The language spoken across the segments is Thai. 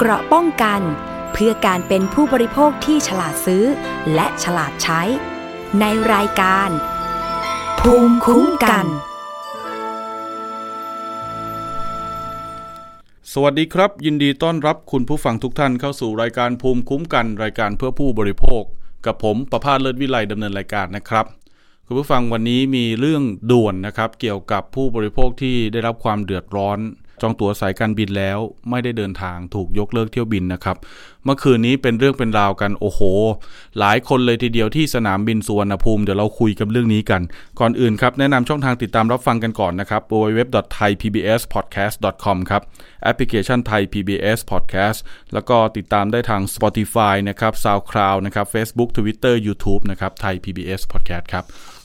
เกราะป้องกัน เพื่อการเป็นผู้บริโภคที่ฉลาดซื้อ และฉลาดใช้ ในรายการ ภูมิคุ้มกัน สวัสดีครับ ยินดีต้อนรับคุณผู้ฟังทุกท่านเข้าสู่รายการภูมิคุ้มกัน รายการเพื่อผู้บริโภค กับผมประพาสเลิศวิไลดำเนินรายการนะครับคุณผู้ฟังวันนี้มีเรื่องด่วนนะครับ เกี่ยวกับผู้บริโภคที่ได้รับความเดือดร้อน จองตั๋วสายการบินแล้วไม่ได้เดินทางถูกยกเลิกเที่ยวบินนะครับ เมื่อคืนนี้เป็นเรื่องเป็นราวกันโอ้โห หลายคนเลยทีเดียวที่สนามบินสุวรรณภูมิเดี๋ยวเราคุยกับเรื่องนี้กัน ก่อนอื่นครับ แนะนำช่องทางติดตามรับฟังกันก่อนนะครับ www.thaipbspodcast.com ครับแอปพลิเคชันไทย PBS Podcast แล้วก็ติดตามได้ทาง Spotify นะครับ SoundCloud นะครับ Facebook Twitter YouTube นะครับไทย PBS Podcast ครับ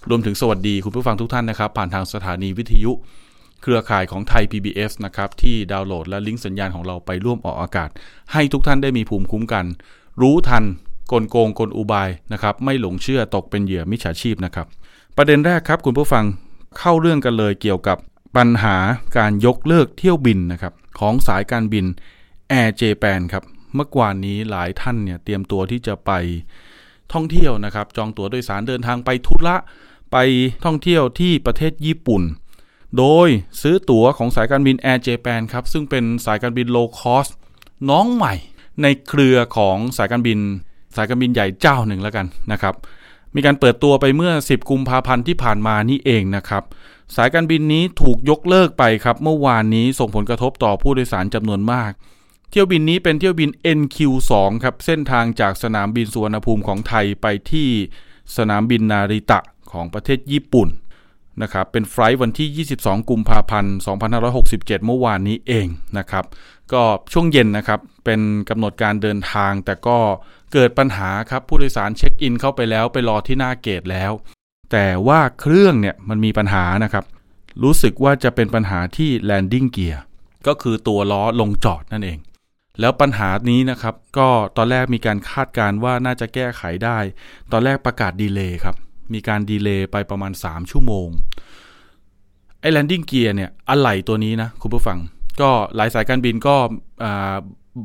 รวมถึงสวัสดีคุณผู้ฟังทุกท่านนะครับ ผ่านทางสถานีวิทยุ เครือข่ายของไทย PBS นะครับที่ดาวน์โหลดและลิงก์สัญญาณของเราไปร่วมออกอากาศ ให้ทุกท่านได้มีภูมิคุ้มกัน รู้ทันกลโกงกลอุบายนะครับไม่หลงเชื่อตกเป็นเหยื่อมิจฉาชีพนะครับประเด็นแรกครับคุณผู้ฟังเข้าเรื่องกันเลยเกี่ยวกับปัญหาการยกเลิกเที่ยวบินนะครับของสายการบิน Air Japan ครับเมื่อวานนี้หลายท่านเนี่ยเตรียมตัวที่จะไปท่องเที่ยวนะครับจองตั๋วโดยสารเดินทางไปทุระไปท่องเที่ยวที่ประเทศญี่ปุ่น โดยซื้อตั๋วของสายการบิน Air Japan ครับ ซึ่งเป็นสายการบิน low cost น้องใหม่ ในเครือของสายการบิน สายการบินใหญ่เจ้าหนึ่งแล้วกันนะครับ มีการเปิดตัวไปเมื่อ 10 กุมภาพันธ์ที่ผ่านมานี่เองนะครับ สายการบินนี้ถูกยกเลิกไปครับ เมื่อวานนี้ส่งผลกระทบต่อผู้โดยสารจำนวนมาก เที่ยวบินนี้เป็นเที่ยวบิน NQ2 ครับเส้นทางจากสนามบินสุวรรณภูมิของไทยไปที่สนามบินนาริตะของประเทศญี่ปุ่น นะครับเป็นไฟล์วันที่ 22 กุมภาพันธ์ 2567 เมื่อวานนี้เองนะครับก็ช่วงเย็นนะครับเป็นกำหนดการเดินทาง แต่ก็เกิดปัญหาครับผู้โดยสารเช็คอินเข้าไปแล้วไปรอที่หน้าเกตแล้ว แต่ว่าเครื่องเนี่ยมันมีปัญหานะครับรู้สึกว่าจะเป็นปัญหาที่ landing gear ก็คือตัวล้อลงจอดนั่นเอง แล้วปัญหานี้นะครับก็ตอนแรกมีการคาดการณ์ว่าน่าจะแก้ไขได้ ตอนแรกประกาศดีเลย์ครับ มีการดีเลย์ไปประมาณ 3 ชั่วโมง ไอ้ landing gear เนี่ยอะไหล่ตัวนี้นะคุณผู้ฟัง ก็หลายสายการบินก็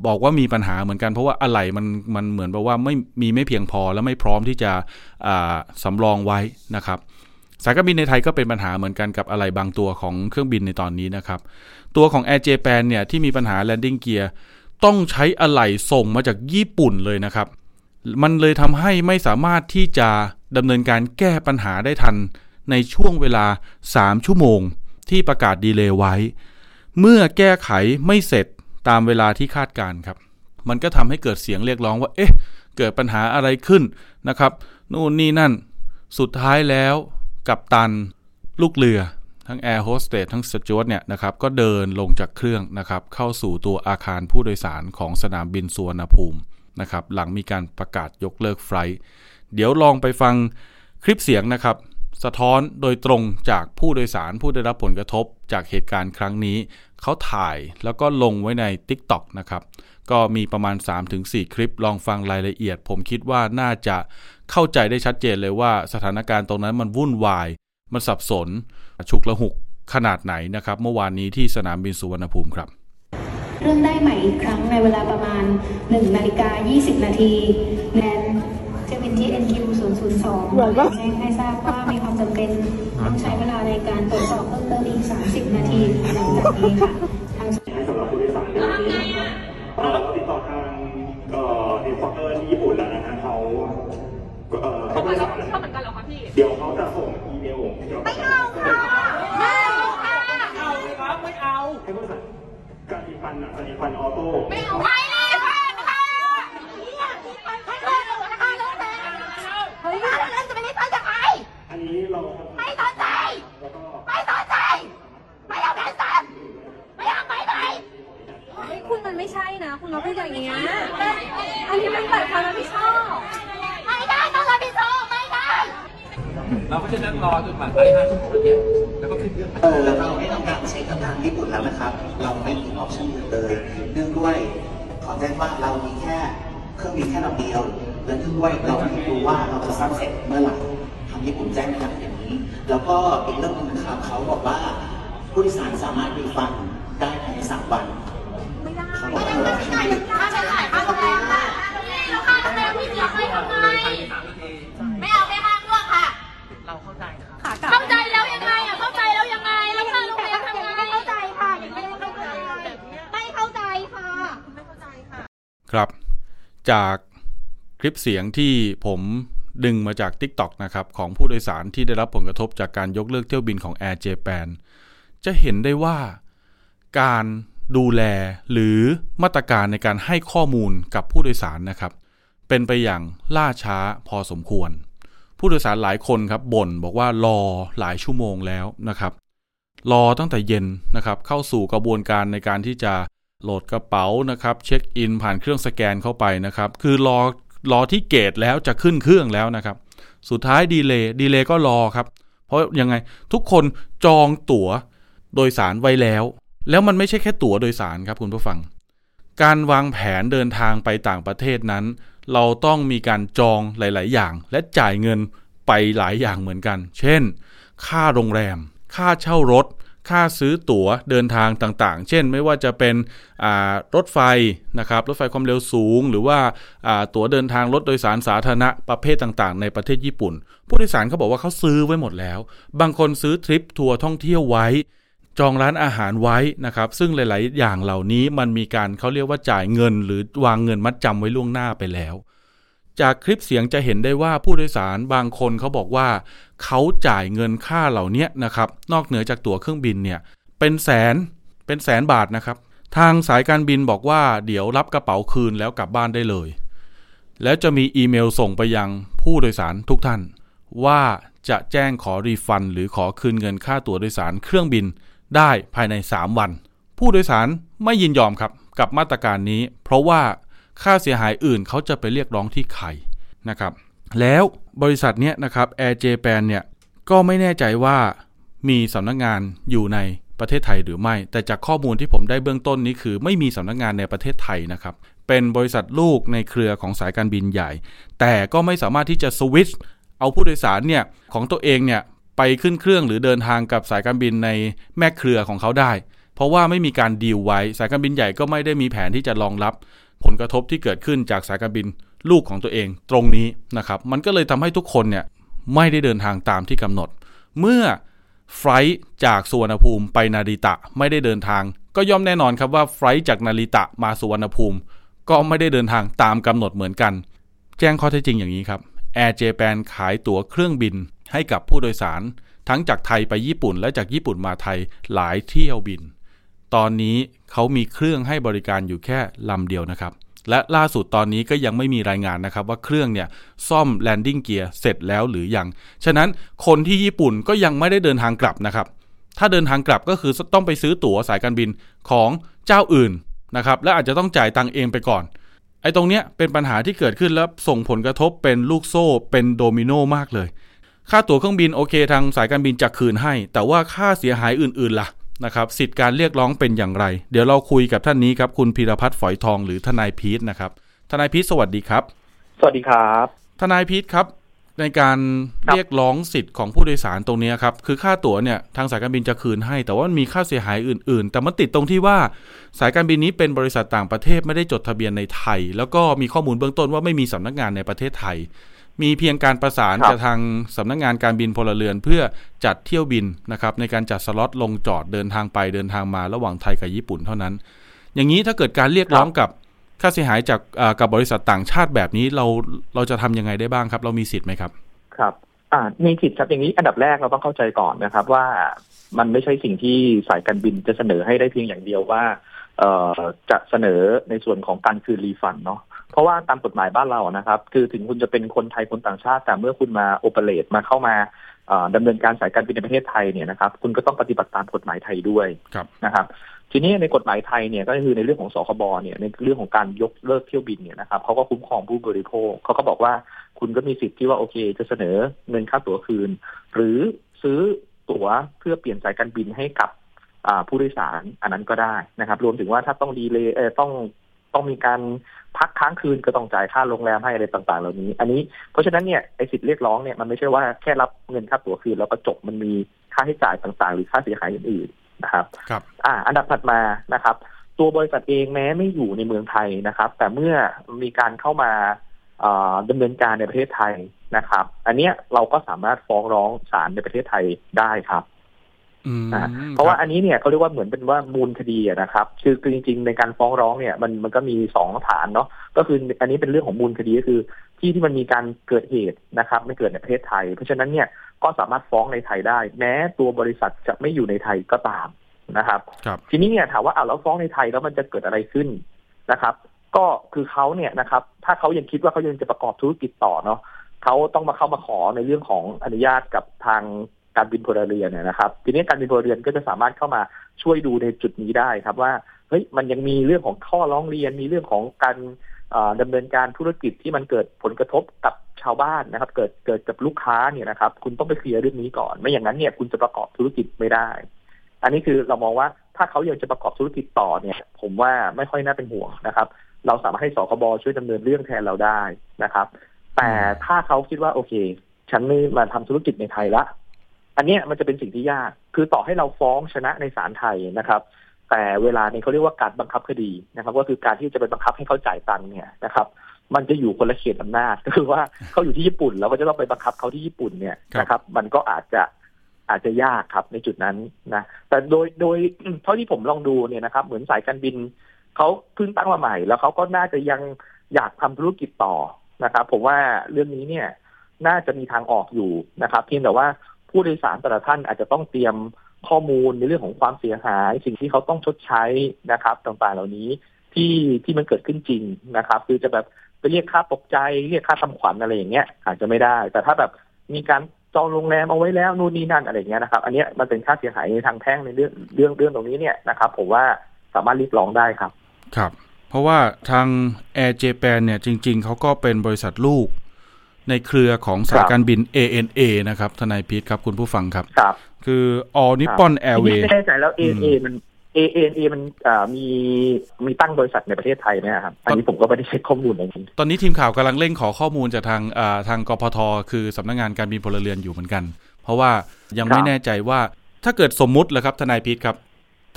บอกว่ามีปัญหาเหมือนกันเพราะว่าอะไหล่มันมันเหมือนแบบว่าไม่มีไม่เพียงพอและไม่พร้อมที่จะสำรองไว้นะครับสายการบินในไทยก็เป็นปัญหาเหมือนกันกับอะไหล่บางตัวของเครื่องบินในตอนนี้นะครับ ตัวของ Air Japan เนี่ยที่มีปัญหา landing gear ต้องใช้อะไหล่ส่งมาจากญี่ปุ่นเลยนะครับ มันเลยทำให้ไม่สามารถที่จะดำเนินการแก้ปัญหาได้ทันในช่วงเวลา 3 ชั่วโมงที่ประกาศดีเลย์ไว้ เมื่อแก้ไขไม่เสร็จตามเวลาที่คาดการครับ มันก็ทำให้เกิดเสียงเรียกร้องว่า เอ๊ะ เกิดปัญหาอะไรขึ้นนะครับ นู่นนี่นั่น สุดท้ายแล้วกัปตันลูกเรือทั้งแอร์โฮสเตสทั้งสจ๊วตเนี่ยนะครับ ก็เดินลงจากเครื่องนะครับ เข้าสู่ตัวอาคารผู้โดยสารของสนามบินสุวรรณภูมิ นะครับหลังมีการประกาศยกเลิกไฟลต์เดี๋ยวลองไปฟังคลิปเสียงนะครับ สะท้อนโดยตรงจากผู้โดยสารผู้ได้รับผลกระทบจากเหตุการณ์ครั้งนี้ เขาถ่ายแล้วก็ลงไว้ใน TikTok นะครับก็มีประมาณ 3-4 คลิปลองฟังรายละเอียด ผมคิดว่าน่าจะเข้าใจได้ชัดเจนเลยว่าสถานการณ์ตรงนั้นมันวุ่นวาย มันสับสน ฉุกละหุกขนาดไหนนะครับ เมื่อวานนี้ที่สนามบินสุวรรณภูมิครับ เริ่มได้ใหม่อีกครั้งในเวลาประมาณ 1 นาฬิกา 20 นาทีแนนจะเป็นที่ NQ 002แจ้งให้ทราบว่ามีความจำเป็นต้องใช้เวลาในการตรวจสอบเพิ่มเติมอีก 30 นาทีหลังจากนี้ค่ะทางสำหรับผู้โดยสารในวันนี้เราติดต่อทางเอ่อ instructor ที่ญี่ปุ่นแล้วนะฮะเขาเอ่อเขาไม่สั่งแล้วเดี๋ยวเขาจะส่งอีเมลเกี่ยวกับไม่เอาค่ะไม่เอาค่ะเอาครับไม่เอาให้ผู้โดยสารการ refund อะการ refund auto ไม่เอาไม่ refund ค่ะเนี่ย refund ให้เลยนะเฮ้ยแล้วจะไป refund จากใครอันนี้เราไม่สนใจ แล้วก็ไม่สนใจ ไม่เอาแผนสันไม่เอาไปไหนเฮ้ยคุณมันไม่ใช่นะ คุณมาพูดอย่างเงี้ยอันนี้มันแบบความรับผิดชอบไม่ได้ต้องรับผิดชอบ เราก็จะนั่งรอจนหมาตายห้าชั่วโมงเนี้ยแล้วก็ขึ้เครองเออเราไม่ต้องการใช้กำลังญี่ปุ่นแล้วนะครับ เราไม่มีออปชั่นอื่นเลย เนื่องด้วยขอแจ้งว่าเรามีแค่เครื่องบินแค่ลำเดียว และเนื่องด้วยเราไม่รู้ว่าเราจะสร้างเสร็จเมื่อไหร่ทางญี่ปุ่นแจ้งมาอย่างนี้ แล้วก็อีกเรื่องนึงนะครับเขาบอกว่าผู้โดยสารสามารถรีฟันได้ภายในสามวันไม่ได้เขาบอกว่าค่าใช้จ่ายค่าโรงแรมค่ะแล้วค่าโรงแรมที่เสียไปทำไมไม่ ครับ จากคลิปเสียงที่ผมดึงมาจาก TikTok นะครับของผู้โดยสารที่ได้รับผลกระทบจากการยกเลิกเที่ยวบินของ Air Japan จะเห็นได้ว่าการดูแลหรือมาตรการในการให้ข้อมูลกับผู้โดยสารนะครับ เป็นไปอย่างล่าช้าพอสมควร ผู้โดยสารหลายคนครับบ่นบอกว่ารอหลายชั่วโมงแล้วนะครับ รอตั้งแต่เย็นนะครับ เข้าสู่กระบวนการในการที่จะ โหลดกระเป๋านะครับ เช็คอินผ่านเครื่องสแกนเข้าไปนะครับ คือรอรอที่เกตแล้วจะขึ้นเครื่องแล้วนะครับ สุดท้ายดีเลย์ดีเลย์ก็รอครับ เพราะยังไงทุกคนจองตั๋วโดยสารไว้แล้ว แล้วมันไม่ใช่แค่ตั๋วโดยสารครับคุณผู้ฟัง การวางแผนเดินทางไปต่างประเทศนั้น เราต้องมีการจองหลาย ๆ อย่าง และจ่ายเงินไปหลายอย่างเหมือนกัน เช่น ค่าโรงแรม ค่าเช่ารถ ค่าซื้อตั๋วเดินทางต่างๆ เช่นไม่ว่าจะเป็นรถไฟนะครับรถไฟความเร็วสูง หรือว่าตั๋วเดินทางรถโดยสารสาธารณะประเภทต่างๆ ในประเทศญี่ปุ่น ผู้โดยสารเขาบอกว่าเขาซื้อไว้หมดแล้ว บางคนซื้อทริปทัวร์ท่องเที่ยวไว้ จองร้านอาหารไว้นะครับซึ่งหลาย ๆ อย่างเหล่านี้มันมีการเขาเรียกว่าจ่ายเงิน หรือวางเงินมัดจำไว้ล่วงหน้าไปแล้ว จากคลิปเสียงจะเห็นได้ว่าผู้โดยสารบางคนเขาบอกว่า เขาจ่ายเงินค่าเหล่านี้นะครับ นอกเหนือจากตั๋วเครื่องบินเนี่ย เป็นแสนเป็นแสนบาทนะครับ ทางสายการบินบอกว่า เดี๋ยวรับกระเป๋าคืนแล้วกลับบ้านได้เลย แล้วจะมีอีเมลส่งไปยังผู้โดยสารทุกท่าน ว่าจะแจ้งขอรีฟัน หรือขอคืนเงินค่าตั๋วโดยสารเครื่องบินได้ภายใน 3 วัน ผู้โดยสารไม่ยินยอมครับกับมาตรการนี้ เพราะว่า ค่าเสียหายอื่นเขาจะไปเรียกร้องที่ใครนะครับ แล้วบริษัทนี้นะครับ Air Japan เนี่ยก็ไม่แน่ใจว่ามีสำนักงงานอยู่ในประเทศไทยหรือไม่ แต่จากข้อมูลที่ผมได้เบื้องต้นนี้คือ ไม่มีสำนักงงานในประเทศไทยนะครับ เป็นบริษัทลูกในเครือของสายการบินใหญ่ แต่ก็ไม่สามารถที่จะสวิตช์เอาผู้โดยสารเนี่ยของตัวเองเนี่ยไปขึ้นเครื่องหรือเดินทางกับสายการบินในแม่เครือของเขาได้ เพราะว่าไม่มีการดีลไว้ สายการบินใหญ่ก็ไม่ได้มีแผนที่จะรองรับ ผลกระทบที่เกิดขึ้นจากสายการบินลูกของตัวเองตรงนี้นะครับมันก็เลยทำให้ทุกคนเนี่ยไม่ได้เดินทางตามที่กำหนด เมื่อไฟล์จากสุวรรณภูมิไปนาริตะไม่ได้เดินทาง ก็ย่อมแน่นอนครับว่าไฟล์จากนาริตะมาสุวรรณภูมิ ก็ไม่ได้เดินทางตามกำหนดเหมือนกัน แจ้งข้อเท็จจริงอย่างนี้ครับ Air Japan ขายตั๋วเครื่องบินให้กับผู้โดยสาร ทั้งจากไทยไปญี่ปุ่นและจากญี่ปุ่นมาไทยหลายเที่ยวบิน ตอนนี้ เขามีเครื่องให้บริการอยู่แค่ลำเดียวนะครับ และล่าสุดตอนนี้ก็ยังไม่มีรายงานนะครับ ว่าเครื่องเนี่ยซ่อม landing gear เสร็จแล้วหรือยัง ฉะนั้นคนที่ญี่ปุ่นก็ยังไม่ได้เดินทางกลับนะครับ ถ้าเดินทางกลับก็คือต้องไปซื้อตั๋วสายการบินของเจ้าอื่นนะครับและอาจจะต้องจ่ายตังเองไปก่อนไอ้ตรงเนี้ยเป็นปัญหาที่เกิดขึ้นแล้วส่งผลกระทบเป็นลูกโซ่เป็นโดมิโนมากเลย ค่าตั๋วเครื่องบินโอเคทางสายการบินจะคืนให้ แต่ว่าค่าเสียหายอื่นๆล่ะ นะครับสิทธิการเรียกร้องเป็นอย่างไร เดี๋ยวเราคุยกับท่านนี้ครับคุณพีรพัฒน์ฝอยทองหรือทนายพีทนะครับทนายพีทสวัสดีครับ สวัสดีครับ ทนายพีทครับ ในการเรียกร้องสิทธิ์ของผู้โดยสารตรงนี้ครับคือค่าตั๋วเนี่ยทางสายการบินจะคืนให้ แต่ว่ามีค่าเสียหายอื่น ๆ แต่มันติดตรงที่ว่าสายการบินนี้เป็นบริษัทต่างประเทศไม่ได้จดทะเบียนในไทย แล้วก็มีข้อมูลเบื้องต้นว่าไม่มีสำนักงานในประเทศไทย มีเพียงการประสานกับทางสำนักงานการบินพลเรือน เพื่อจัดเที่ยวบินนะครับในการจัดสล็อตลงจอดเดินทางไปเดินทางมาระหว่างไทยกับญี่ปุ่นเท่านั้น อย่างนี้ถ้าเกิดการเรียกร้องกับค่าเสียหายจากกับบริษัทต่างชาติแบบนี้เราเราจะทำยังไงได้บ้างครับ เรามีสิทธิ์ไหมครับ ครับอ่ามีสิทธิ์ครับอย่างนี้อันดับแรกเราต้องเข้าใจก่อนนะครับว่ามันไม่ใช่สิ่งที่สายการบินจะเสนอให้ได้เพียงอย่างเดียวว่าเอ่อ จะเสนอในส่วนของการคืนรีฟันเนาะเพราะว่าตามกฎหมายบ้านเรานะครับ คือถึงคุณจะเป็นคนไทยคนต่างชาติ แต่เมื่อคุณมาโอเปเรตมาเข้ามาดำเนินการสายการบินในประเทศไทยเนี่ยนะครับ คุณก็ต้องปฏิบัติตามกฎหมายไทยด้วยนะครับ ทีนี้ในกฎหมายไทยเนี่ยก็คือในเรื่องของสคบเนี่ยในเรื่องของการยกเลิกเที่ยวบินเนี่ยนะครับเขาก็คุ้มครองผู้บริโภคเขาก็บอกว่าคุณก็มีสิทธิ์ที่ว่าโอเค จะเสนอเงินค่าตั๋วคืน หรือซื้อตั๋วเพื่อเปลี่ยนสายการบินให้กับ ผู้โดยสารอันนั้นก็ได้นะครับ รวมถึงว่าถ้าต้องดีเลยเออต้องต้องมีการพักค้างคืนก็ต้องจ่ายค่าโรงแรมให้อะไรต่างๆ เหล่านี้ อันนี้เพราะฉะนั้นเนี่ยไอ้สิทธิ์เรียกร้องเนี่ยมันไม่ใช่ว่าแค่รับเงินค่าตั๋วคืนแล้วก็จบมันมีค่าใช้จ่ายต่างๆ หรือค่าเสียหายอื่นๆนะครับครับอ่า อันดับถัดมานะครับ ตัวบริษัทเองแม้ไม่อยู่ในเมืองไทยนะครับ แต่เมื่อมีการเข้ามาดำเนินการในประเทศไทยนะครับ อันเนี้ยเราก็สามารถฟ้องร้องศาลในประเทศไทยได้ครับอืมอ่า เพราะว่าอันนี้เนี่ยเขาเรียกว่าเหมือนเป็นว่ามูลคดีอะนะครับ คือคือจริง ๆ ในการฟ้องร้องเนี่ยมันมันก็มีสองฐานเนาะก็คืออันนี้เป็นเรื่องของมูลคดีก็คือ ที่ที่มันมีการเกิดเหตุนะครับไม่เกิดในประเทศไทย เพราะฉะนั้นเนี่ยก็สามารถฟ้องในไทยได้ แม้ตัวบริษัทจะไม่อยู่ในไทยก็ตามนะครับครับทีนี้เนี่ยถามว่าอ้าวแล้วฟ้องในไทยแล้วมันจะเกิดอะไรขึ้นนะครับ ก็คือเขาเนี่ยนะครับ ถ้าเขายังคิดว่าเขายังจะประกอบธุรกิจต่อเนาะเขาต้องมาเข้ามาขอในเรื่องของอนุญาตกับทาง การบินพลเรือนนะครับ ทีนี้การบินพลเรือนก็จะสามารถเข้ามาช่วยดูในจุดนี้ได้ครับว่าเฮ้ยมันยังมีเรื่องของข้อร้องเรียนมีเรื่องของการเอ่อดำเนินการธุรกิจที่มันเกิดผลกระทบกับชาวบ้านนะครับ เกิดเกิดกับลูกค้าเนี่ยนะครับ คุณต้องไปเคลียร์เรื่องนี้ก่อน ไม่อย่างนั้นเนี่ยคุณจะประกอบธุรกิจไม่ได้ อันนี้คือเรามองว่าถ้าเขายังจะประกอบธุรกิจต่อเนี่ย ผมว่าไม่ค่อยน่าเป็นห่วงนะครับ เราสามารถให้สคบช่วยดำเนินเรื่องแทนเราได้นะครับ แต่ถ้าเขาคิดว่าโอเค ฉันไม่มาทำธุรกิจในไทยละ อันเนี้ยมันจะเป็นสิ่งที่ยาก คือต่อให้เราฟ้องชนะในศาลไทยนะครับ แต่เวลานี้เขาเรียกว่าการบังคับคดีนะครับ ก็คือการที่จะไปบังคับให้เขาจ่ายตังค์เนี่ยนะครับ มันจะอยู่คนละเขตอำนาจ ก็คือว่าเขาอยู่ที่ญี่ปุ่นเราก็จะต้องไปบังคับเขาที่ญี่ปุ่นเนี่ยนะครับ มันก็อาจจะอาจจะยากครับในจุดนั้นนะ แต่โดยโดยเท่าที่ผมลองดูเนี่ยนะครับ เหมือนสายการบินเขาเพิ่งตั้งมาใหม่ แล้วเขาก็น่าจะยังอยากทำธุรกิจต่อนะครับ ผมว่าเรื่องนี้เนี่ย น่าจะมีทางออกอยู่นะครับ เพียงแต่ว่า ผู้โดยสารแต่ละท่านอาจจะต้องเตรียมข้อมูลในเรื่องของความเสียหาย สิ่งที่เขาต้องชดใช้นะครับ ต่างๆเหล่านี้ที่ที่มันเกิดขึ้นจริงนะครับ คือจะแบบไปเรียกค่าตกใจ เรียกค่าทำขวัญอะไรอย่างเงี้ยอาจจะไม่ได้ แต่ถ้าแบบมีการจองโรงแรมเอาไว้แล้วนู่นนี่นั่นอะไรอย่างเงี้ยนะครับ อันเนี้ยมันเป็นค่าเสียหายในทางแพ่งในเรื่องเรื่องเรื่องตรงนี้เนี่ยนะครับ ผมว่าสามารถรียกร้องได้ครับ ครับ เพราะว่าทาง Air Japan เนี่ยจริง ๆเขาก็เป็นบริษัทลูก ในเครือของสายการบิน ANA นะครับทนายพีทครับคุณผู้ฟังครับ ครับ คือ All Nippon ทีนี้ Airways ไม่แน่ใจแล้ว A อืม A มัน A A A มันอ่ามีมีตั้งบริษัทในประเทศไทยไหมครับ อันนี้ผมก็ไม่ได้เช็คข้อมูลเลยตอนนี้ทีมข่าวกำลังเร่งขอข้อมูลจากทางอ่าทางกพท คือสำนักงานการบินพลเรือนอยู่เหมือนกัน เพราะว่ายังไม่ครับแน่ใจว่าถ้าเกิดสมมุติแหละครับทนายพีทครับ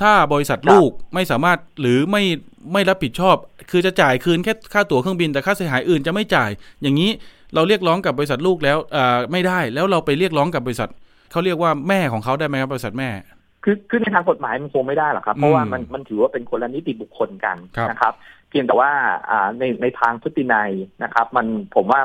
ถ้าบริษัทครับลูกไม่สามารถหรือไม่ไม่รับผิดชอบ คือจะจ่ายคืนแค่ค่าตั๋วเครื่องบินแต่ค่าเสียหายอื่นจะไม่จ่าย อย่างนี้เราเรียกร้องกับบริษัทลูกแล้วอ่าไม่ได้แล้วเราไปเรียกร้องกับบริษัทเขาเรียกว่าแม่ของเขาได้ไหมครับบริษัทแม่คือคือในทางกฎหมายมันคงไม่ได้หรอกครับ เพราะว่าอืมมันมันถือว่าเป็นคนละนิติบุคคลกันครับนะครับ เพียงแต่ว่าอ่าในในทางพฤตินัยนะครับ มันผมว่า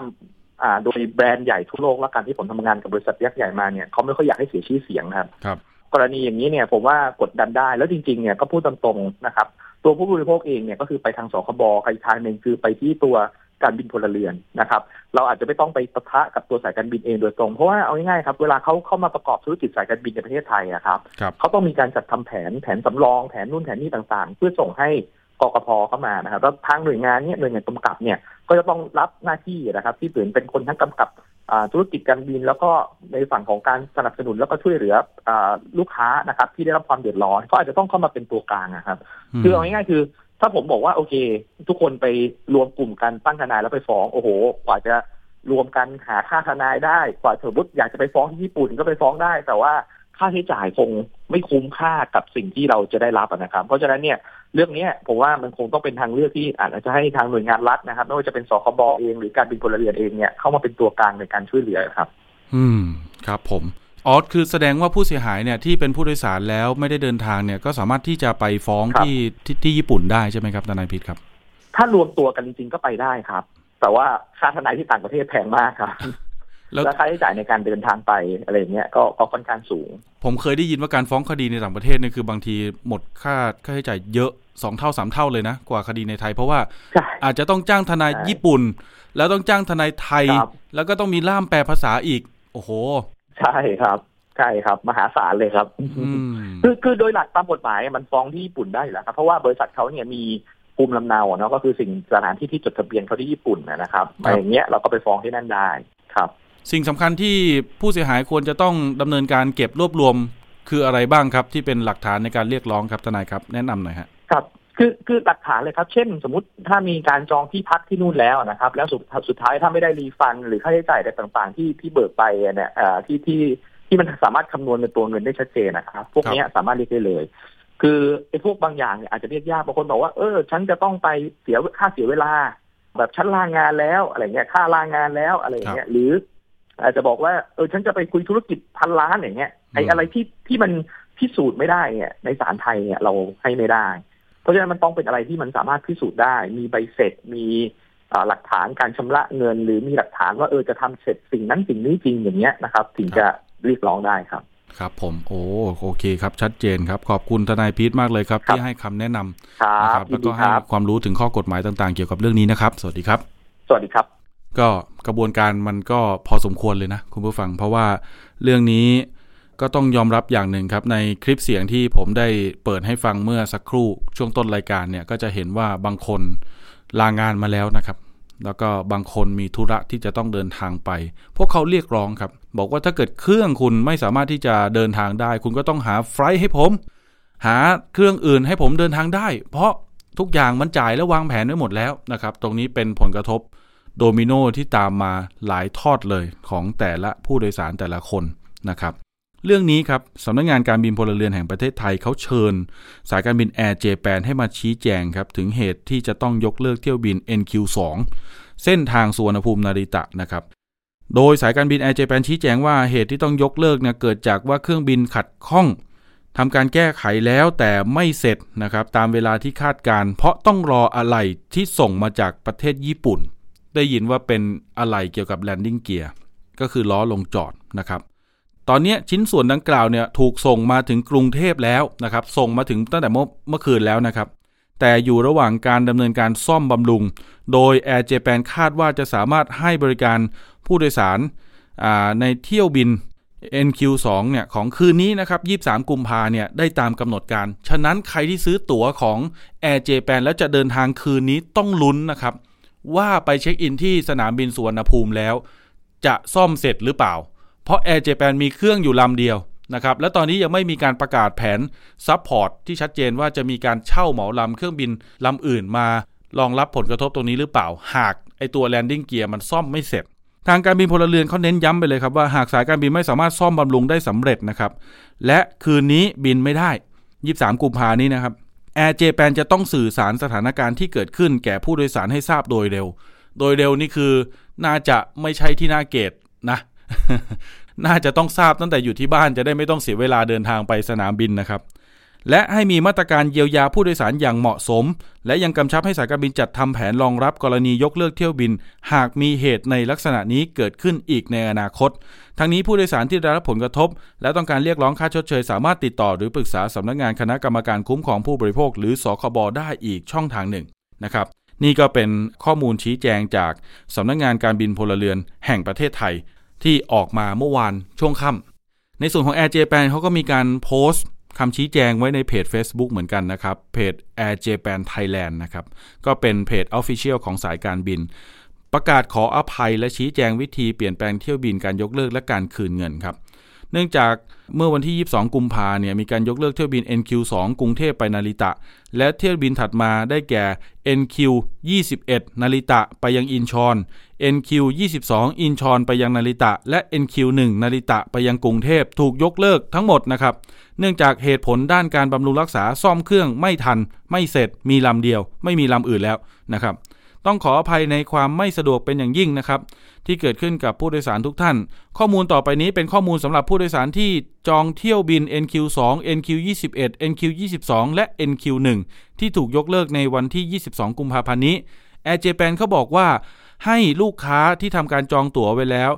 อ่าโดยแบรนด์ใหญ่ทั่วโลกและการที่ผมทำงานกับบริษัทยักษ์ใหญ่มาเนี่ยเขาไม่ค่อยอยากให้เสียชื่อเสียงครับครับ กรณีอย่างนี้เนี่ยผมว่ากดดันได้แล้วจริงๆเนี่ยก็พูดตรงๆนะครับ ตัวผู้บริโภคเองเนี่ยก็คือไปทางสคบกับอีกทางหนึ่งคือไปที่ตัวการบินพลเรือนนะครับ เราอาจจะไม่ต้องไปปะทะกับตัวสายการบินเองโดยตรง เพราะว่าเอาง่ายๆครับ เวลาเขาเข้ามาประกอบธุรกิจสายการบินในประเทศไทยอะครับครับเขาต้องมีการจัดทำแผนแผนสำรองแผนนู่นแผนนี่ต่างๆ เพื่อส่งให้กกพเข้ามานะครับแล้วทางหน่วยงานเนี้หน่วยงานกำกับเนี่ยก็จะต้องรับหน้าที่นะครับ ที่เป็นเป็นคนทั้งกำกับอ่า ธุรกิจการบินแล้วก็ในฝั่งของการสนับสนุนแล้วก็ช่วยเหลืออาลูกค้านะครับ ที่ได้รับความเดือดร้อนเขาอาจจะต้องเข้ามาเป็นตัวกลางนะครับ คือเอาง่ายๆคือ ถ้าผมบอกว่าโอเค ทุกคนไปรวมกลุ่มกันตั้งทนายแล้วไปฟ้องโอ้โห กว่าจะรวมกันหาค่าทนายได้ กว่าสมมติอยากจะไปฟ้องที่ญี่ปุ่นก็ไปฟ้องได้ แต่ว่าค่าใช้จ่ายคงไม่คุ้มค่ากับสิ่งที่เราจะได้รับอะนะครับ เพราะฉะนั้นเนี่ย เรื่องเนี้ยผมว่ามันคงต้องเป็นทางเลือกที่อาจจะให้ทางหน่วยงานรัฐนะครับไม่ว่าจะเป็นสคบเองหรือการบินพลเรือนเองเนี่ยเข้ามาเป็นตัวกลางในการช่วยเหลือครับ อืมครับผมอ๋อคือแสดงว่าผู้เสียหายเนี่ยที่เป็นผู้โดยสารแล้วไม่ได้เดินทางเนี่ยก็สามารถที่จะไปฟ้องครับที่ที่ที่ญี่ปุ่นได้ใช่ไหมครับทนายพิษครับ ถ้ารวมตัวกันจริงๆก็ไปได้ครับ แต่ว่าค่าทนายที่ต่างประเทศแพงมากครับ แล้วและค่าใช้จ่ายในการเดินทางไปอะไรอย่างเงี้ยก็ก็ค่อนข้างสูง ผมเคยได้ยินว่าการฟ้องคดีในต่างประเทศเนี่ยคือบางทีหมดค่าค่าใช้จ่ายเยอะสองเท่าสามเท่าเลยนะ กว่าคดีในไทย เพราะว่าใช่อาจจะต้องจ้างทนายใช่ญี่ปุ่น แล้วต้องจ้างทนายไทยครับแล้วก็ต้องมีล่ามแปลภาษาอีก โอ้โห ใช่ครับใช่ครับ มหาศาลเลยครับอืมคือคือโดยหลักตามกฎหมายมันฟ้องที่ญี่ปุ่นได้อยู่แล้วครับเพราะว่าบริษัทเขาเนี่ยมีภูมิลำเนาเนาะก็คือสิ่งสถานที่ที่จดทะเบียนเขาที่ญี่ปุ่นนะนะครับอะไรอย่างเงี้ยเราก็ไปฟ้องที่นั่นได้ครับ สิ่งสำคัญที่ผู้เสียหายควรจะต้องดำเนินการเก็บรวบรวมคืออะไรบ้างครับ ที่เป็นหลักฐานในการเรียกร้องครับทนายครับ แนะนำหน่อยฮะครับคือคือหลักฐานเลยครับ เช่น สมมติถ้ามีการจองที่พักที่นู่นแล้วนะครับ แล้วสุดสุดท้ายถ้าไม่ได้รีฟัน หรือค่าใช้จ่ายอะไรต่างๆ ที่ที่เบิกไปเนี่ยเอ่อที่ที่ที่มันสามารถคำนวณเป็นตัวเงินได้ชัดเจนนะครับ พวกเนี้ยสามารถเรียกได้เลย คือไอ้พวกบางอย่างเนี่ยอาจจะเรียกยากบางคนบอกว่าเออฉันจะต้องไปเสียค่าเสียเวลา แบบฉันลางานแล้วอะไรเงี้ยค่าลางานแล้วอะไรอย่างเงี้ยหรือ อาจจะบอกว่าเออฉันจะไปคุยธุรกิจพันล้านอย่างเงี้ยไอ้อืมอะไรที่ที่มันพิสูจน์ไม่ได้เนี่ยในศาลไทยเนี่ยเราให้ไม่ได้ เพราะฉะนั้นมันต้องเป็นอะไรที่มันสามารถพิสูจน์ได้ มีใบเสร็จมีหลักฐานการชำระเงิน หรือมีหลักฐานว่าเออจะทำเสร็จสิ่งนั้นสิ่งนี้จริงอย่างเงี้ยนะครับ ถึงจะเรียกร้องได้ครับ ครับผมโอ้โอเคครับชัดเจนครับ ขอบคุณทนายพีทมากเลยครับ ที่ให้คำแนะนำครับนะครับแล้วก็ให้ความรู้ถึงข้อกฎหมายต่างๆ เกี่ยวกับเรื่องนี้นะครับ สวัสดีครับ สวัสดีครับ ก็กระบวนการมันก็พอสมควรเลยนะคุณผู้ฟัง เพราะว่าเรื่องนี้ก็ต้องยอมรับอย่างหนึ่งครับ ในคลิปเสียงที่ผมได้เปิดให้ฟังเมื่อสักครู่ช่วงต้นรายการเนี่ยก็จะเห็นว่าบางคนลางานมาแล้วนะครับ แล้วก็บางคนมีธุระที่จะต้องเดินทางไป พวกเขาเรียกร้องครับ บอกว่าถ้าเกิดเครื่องคุณไม่สามารถที่จะเดินทางได้ คุณก็ต้องหาไฟล์ให้ผม หาเครื่องอื่นให้ผมเดินทางได้ เพราะทุกอย่างมันจ่ายและวางแผนไว้หมดแล้วนะครับ ตรงนี้เป็นผลกระทบ โดมิโนที่ตามมาหลายทอดเลยของแต่ละผู้โดยสารแต่ละคนนะครับ เรื่องนี้ครับสำนักงานการบินพลเรือนแห่งประเทศไทยเขาเชิญ สายการบินแอร์เจแปนให้มาชี้แจงครับ ถึงเหตุที่จะต้องยกเลิกเที่ยวบิน NQ2 เส้นทางสุวรรณภูมินาริตะนะครับโดยสายการบินแอร์เจแปนชี้แจงว่าเหตุที่ต้องยกเลิกเนี่ยเกิดจากว่าเครื่องบินขัดข้องทำการแก้ไขแล้วแต่ไม่เสร็จนะครับตามเวลาที่คาดการ เพราะต้องรออะไหล่ที่ส่งมาจากประเทศญี่ปุ่น ได้ยินว่าเป็นอะไหล่เกี่ยวกับแลนดิ้งเกียร์ก็คือล้อลงจอดนะครับ ตอนนี้ชิ้นส่วนดังกล่าวเนี่ยถูกส่งมาถึงกรุงเทพแล้วนะครับ ส่งมาถึงตั้งแต่เมื่อเมื่อคืนแล้วนะครับ แต่อยู่ระหว่างการดำเนินการซ่อมบำรุง โดย Air Japan คาดว่าจะสามารถให้บริการผู้โดยสารในเที่ยวบิน NQ2 เนี่ยของคืนนี้นะครับ 23 กุมภาเนี่ยได้ตามกำหนดการ ฉะนั้นใครที่ซื้อตั๋วของ Air Japan แล้วจะเดินทางคืนนี้ต้องลุ้นนะครับ ว่าไปเช็คอินที่สนามบินสุวรรณภูมิแล้ว จะซ่อมเสร็จหรือเปล่า เพราะ Air Japan มีเครื่องอยู่ลำเดียวนะครับและตอนนี้ยังไม่มีการประกาศแผน support ที่ชัดเจนว่าจะมีการเช่าเหมาลำเครื่องบินลำอื่นมารองรับผลกระทบตรงนี้หรือเปล่า หากไอตัวแลนดิ้งเกียร์มันซ่อมไม่เสร็จ ทางการบินพลเรือนเขาเน้นย้ำไปเลยครับว่าหากสายการบินไม่สามารถซ่อมบำรุงได้สำเร็จนะครับ และคืนนี้บินไม่ได้ 23 กุมภานี้นะครับ แอร์เจแปนจะต้องสื่อสารสถานการณ์ที่เกิดขึ้นแก่ผู้โดยสารให้ทราบโดยเร็ว โดยเร็วนี่คือน่าจะไม่ใช่ที่น่าเกตนะ น่าจะต้องทราบตั้งแต่อยู่ที่บ้านจะได้ไม่ต้องเสียเวลาเดินทางไปสนามบินนะครับ และให้มีมาตรการเยียวยาผู้โดยสารอย่างเหมาะสม และยังกำชับให้สายการบินจัดทำแผนรองรับกรณียกเลิกเที่ยวบิน หากมีเหตุในลักษณะนี้เกิดขึ้นอีกในอนาคต ทั้งนี้ผู้โดยสารที่ได้รับผลกระทบ และต้องการเรียกร้องค่าชดเชย สามารถติดต่อหรือปรึกษาสำนักงานคณะกรรมการคุ้มครองผู้บริโภค หรือสคบได้อีกช่องทางหนึ่งนะครับนี่ก็เป็นข้อมูลชี้แจงจากสำนักงานการบินพลเรือนแห่งประเทศไทยที่ออกมาเมื่อวานช่วงค่ำในส่วนของ Air Japan เขาก็มีการโพสต์ คำชี้แจงไว้ในเพจ Facebook เหมือนกันนะครับ เพจ Air Japan Thailand นะครับ ก็เป็นเพจ Official ของสายการบิน ประกาศขออภัยและชี้แจงวิธีเปลี่ยนแปลงเที่ยวบินการยกเลิกและการคืนเงินครับ นื่องจากเมื่อวันที่ 22 กุมภาเนี่ยมีการยกเลิกเที่ยวบิน NQ2 กรุงเทพไปนาริตะ และเที่ยวบินถัดมาได้แก่ NQ 21 นาริตะไปยังอินชอน NQ 22 อินชอนไปยังนาริตะ และ NQ 1 นาริตะไปยังกรุงเทพถูกยกเลิกทั้งหมดนะครับ เนื่องจากเหตุผลด้านการบำรุงรักษาซ่อมเครื่องไม่ทัน ไม่เสร็จมีลำเดียว ไม่มีลำอื่นแล้วนะครับ ต้องขออภัยในความไม่สะดวกเป็นอย่างยิ่งนะครับ ที่เกิดขึ้นกับผู้โดยสารทุกท่าน ข้อมูลต่อไปนี้เป็นข้อมูลสำหรับผู้โดยสารที่จองเที่ยวบิน NQ2 NQ21 NQ22 และ NQ1 ที่ถูกยกเลิกในวันที่ 22 กุมภาพันธ์นี้ Air Japan เขาบอกว่าให้ลูกค้าที่ทำการจองตั๋วไว้แล้ว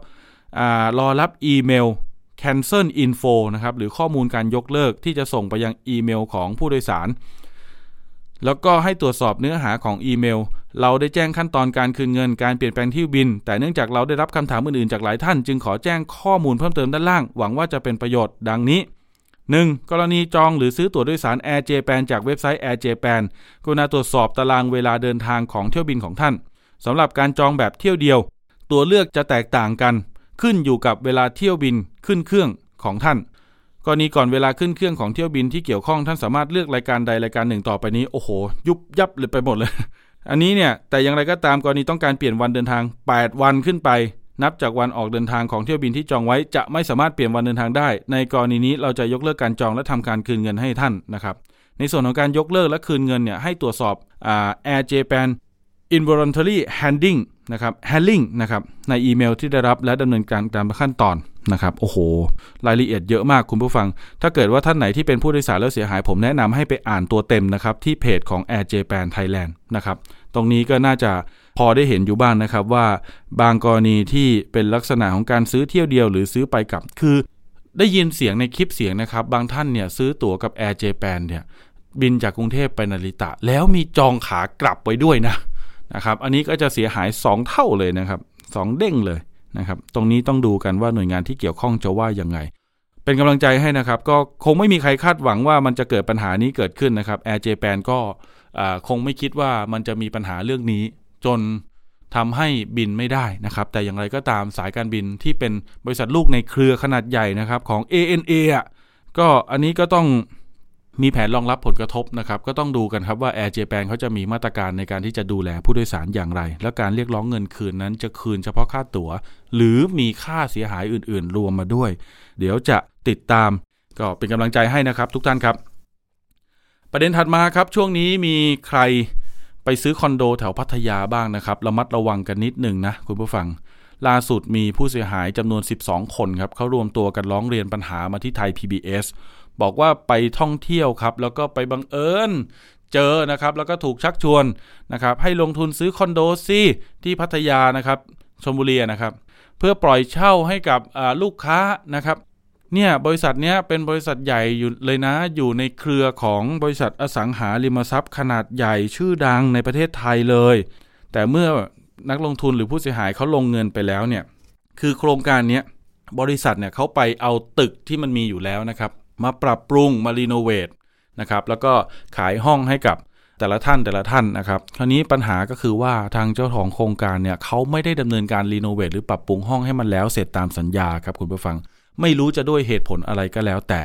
อรอรับอีเมล cancel info นะครับหรือข้อมูลการยกเลิกที่จะส่งไปยังอีเมลของผู้โดยสาร แล้วก็ให้ตรวจสอบเนื้อหาของอีเมล เราได้แจ้งขั้นตอนการคืนเงินการเปลี่ยนแปลงที่บิน แต่เนื่องจากเราได้รับคำถามอื่นๆจากหลายท่าน จึงขอแจ้งข้อมูลเพิ่มเติมด้านล่าง หวังว่าจะเป็นประโยชน์ดังนี้ 1. กรณีจองหรือซื้อตั๋วโดยสาร Air Japan จากเว็บไซต์ Air Japan กรุณาตรวจสอบตารางเวลาเดินทางของเที่ยวบินของท่านสำหรับการจองแบบเที่ยวเดียว ตัวเลือกจะแตกต่างกัน ขึ้นอยู่กับเวลาเที่ยวบินขึ้นเครื่องของท่านกรณีก่อนเวลาขึ้นเครื่องของเที่ยวบินที่เกี่ยวข้องท่านสามารถเลือกรายการใดรายการหนึ่งต่อไปนี้โอ้โห ยุบยับเลยไปหมดเลย อันนี้เนี่ยแต่อย่างไรก็ตามกรณีต้องการเปลี่ยนวันเดินทาง 8 วันขึ้นไป นับจากวันออกเดินทางของเที่ยวบินที่จองไว้จะไม่สามารถเปลี่ยนวันเดินทางได้ ในกรณีนี้เราจะยกเลิกการจองและทำการคืนเงินให้ท่านนะครับในส่วนของการยกเลิกและคืนเงินเนี่ยให้ตรวจสอบอ่า Air Japan involuntary handling นะครับ handling นะครับ ในอีเมลที่ได้รับและดำเนินการตามขั้นตอนนะครับ โอ้โห รายละเอียดเยอะมากคุณผู้ฟัง ถ้าเกิดว่าท่านไหนที่เป็นผู้โดยสารแล้วเสียหาย ผมแนะนำให้ไปอ่านตัวเต็มนะครับ ที่เพจของ Air Japan Thailand นะครับ ตรงนี้ก็น่าจะพอได้เห็นอยู่บ้างนนะครับว่าบางกรณีที่เป็นลักษณะของการซื้อเที่ยวเดียวหรือซื้อไปกลับคือ ได้ยินเสียงในคลิปเสียงนะครับ บางท่านเนี่ยซื้อตั๋วกับ Air Japan เนี่ยบินจากกรุงเทพไปนาริตะ แล้วมีจองขากลับไว้ด้วยนะนะครับ อันนี้ก็จะเสียหาย 2 เท่าเลยนะครับสเด้งเลยนะครับ ตรงนี้ต้องดูกันว่าหน่วยงานที่เกี่ยวข้องจะว่ายังไง เป็นกำลังใจให้นะครับ ก็คงไม่มีใครคาดหวังว่ามันจะเกิดปัญหานี้เกิดขึ้นนะครับ Air Japan ก็ คงไม่คิดว่ามันจะมีปัญหาเรื่องนี้ จนทำให้บินไม่ได้นะครับ แต่อย่างไรก็ตามสายการบินที่เป็นบริษัทลูกในเครือขนาดใหญ่นะครับของ ANA อะก็อันนี้ก็ต้องมีแผนรองรับผลกระทบนะครับ ก็ต้องดูกันครับว่า Air Japan เขาจะมีมาตรการในการที่จะดูแลผู้โดยสารอย่างไร และการเรียกร้องเงินคืนนั้นจะคืนเฉพาะค่าตัว๋ว หรือมีค่าเสียหายอื่น ๆ รวมมาด้วย เดี๋ยวจะติดตาม ก็เป็นกำลังใจให้นะครับทุกท่านครับ ประเด็นถัดมาครับช่วงนี้มีใครไปซื้อคอนโดแถวพัทยาบ้างนะครับระมัดระวังกันนิดหนึ่งนะคุณผู้ฟัง ล่าสุดมีผู้เสียหายจำนวน 12 คนครับเขารวมตัวกันร้องเรียนปัญหามาที่ไทย PBS บอกว่าไปท่องเที่ยวครับ แล้วก็ไปบังเอิญเจอนะครับ แล้วก็ถูกชักชวนนะครับ ให้ลงทุนซื้อคอนโดซี่ที่พัทยานะครับชลบุรีนะครับ เพื่อปล่อยเช่าให้กับลูกค้านะครับ เนี่ยบริษัทเนี้ยเป็นบริษัทใหญ่อยู่เลยนะ อยู่ในเครือของบริษัทอสังหาริมทรัพย์ขนาดใหญ่ชื่อดังในประเทศไทยเลย แต่เมื่อนักลงทุนหรือผู้เสียหายเขาลงเงินไปแล้วเนี่ยคือโครงการนี้บริษัทเนี่ยเขาไปเอาตึกที่มันมีอยู่แล้วนะครับ มาปรับปรุงมารีโนเวทนะครับแล้วก็ขายห้องให้กับแต่ละท่านแต่ละท่านนะครับคราวนี้ปัญหาก็คือว่าทางเจ้าของโครงการเนี่ยเขาไม่ได้ดำเนินการรีโนเวทหรือปรับปรุงห้องให้มันแล้วเสร็จตามสัญญาครับคุณผู้ฟัง ไม่รู้จะด้วยเหตุผลอะไรก็แล้วแต่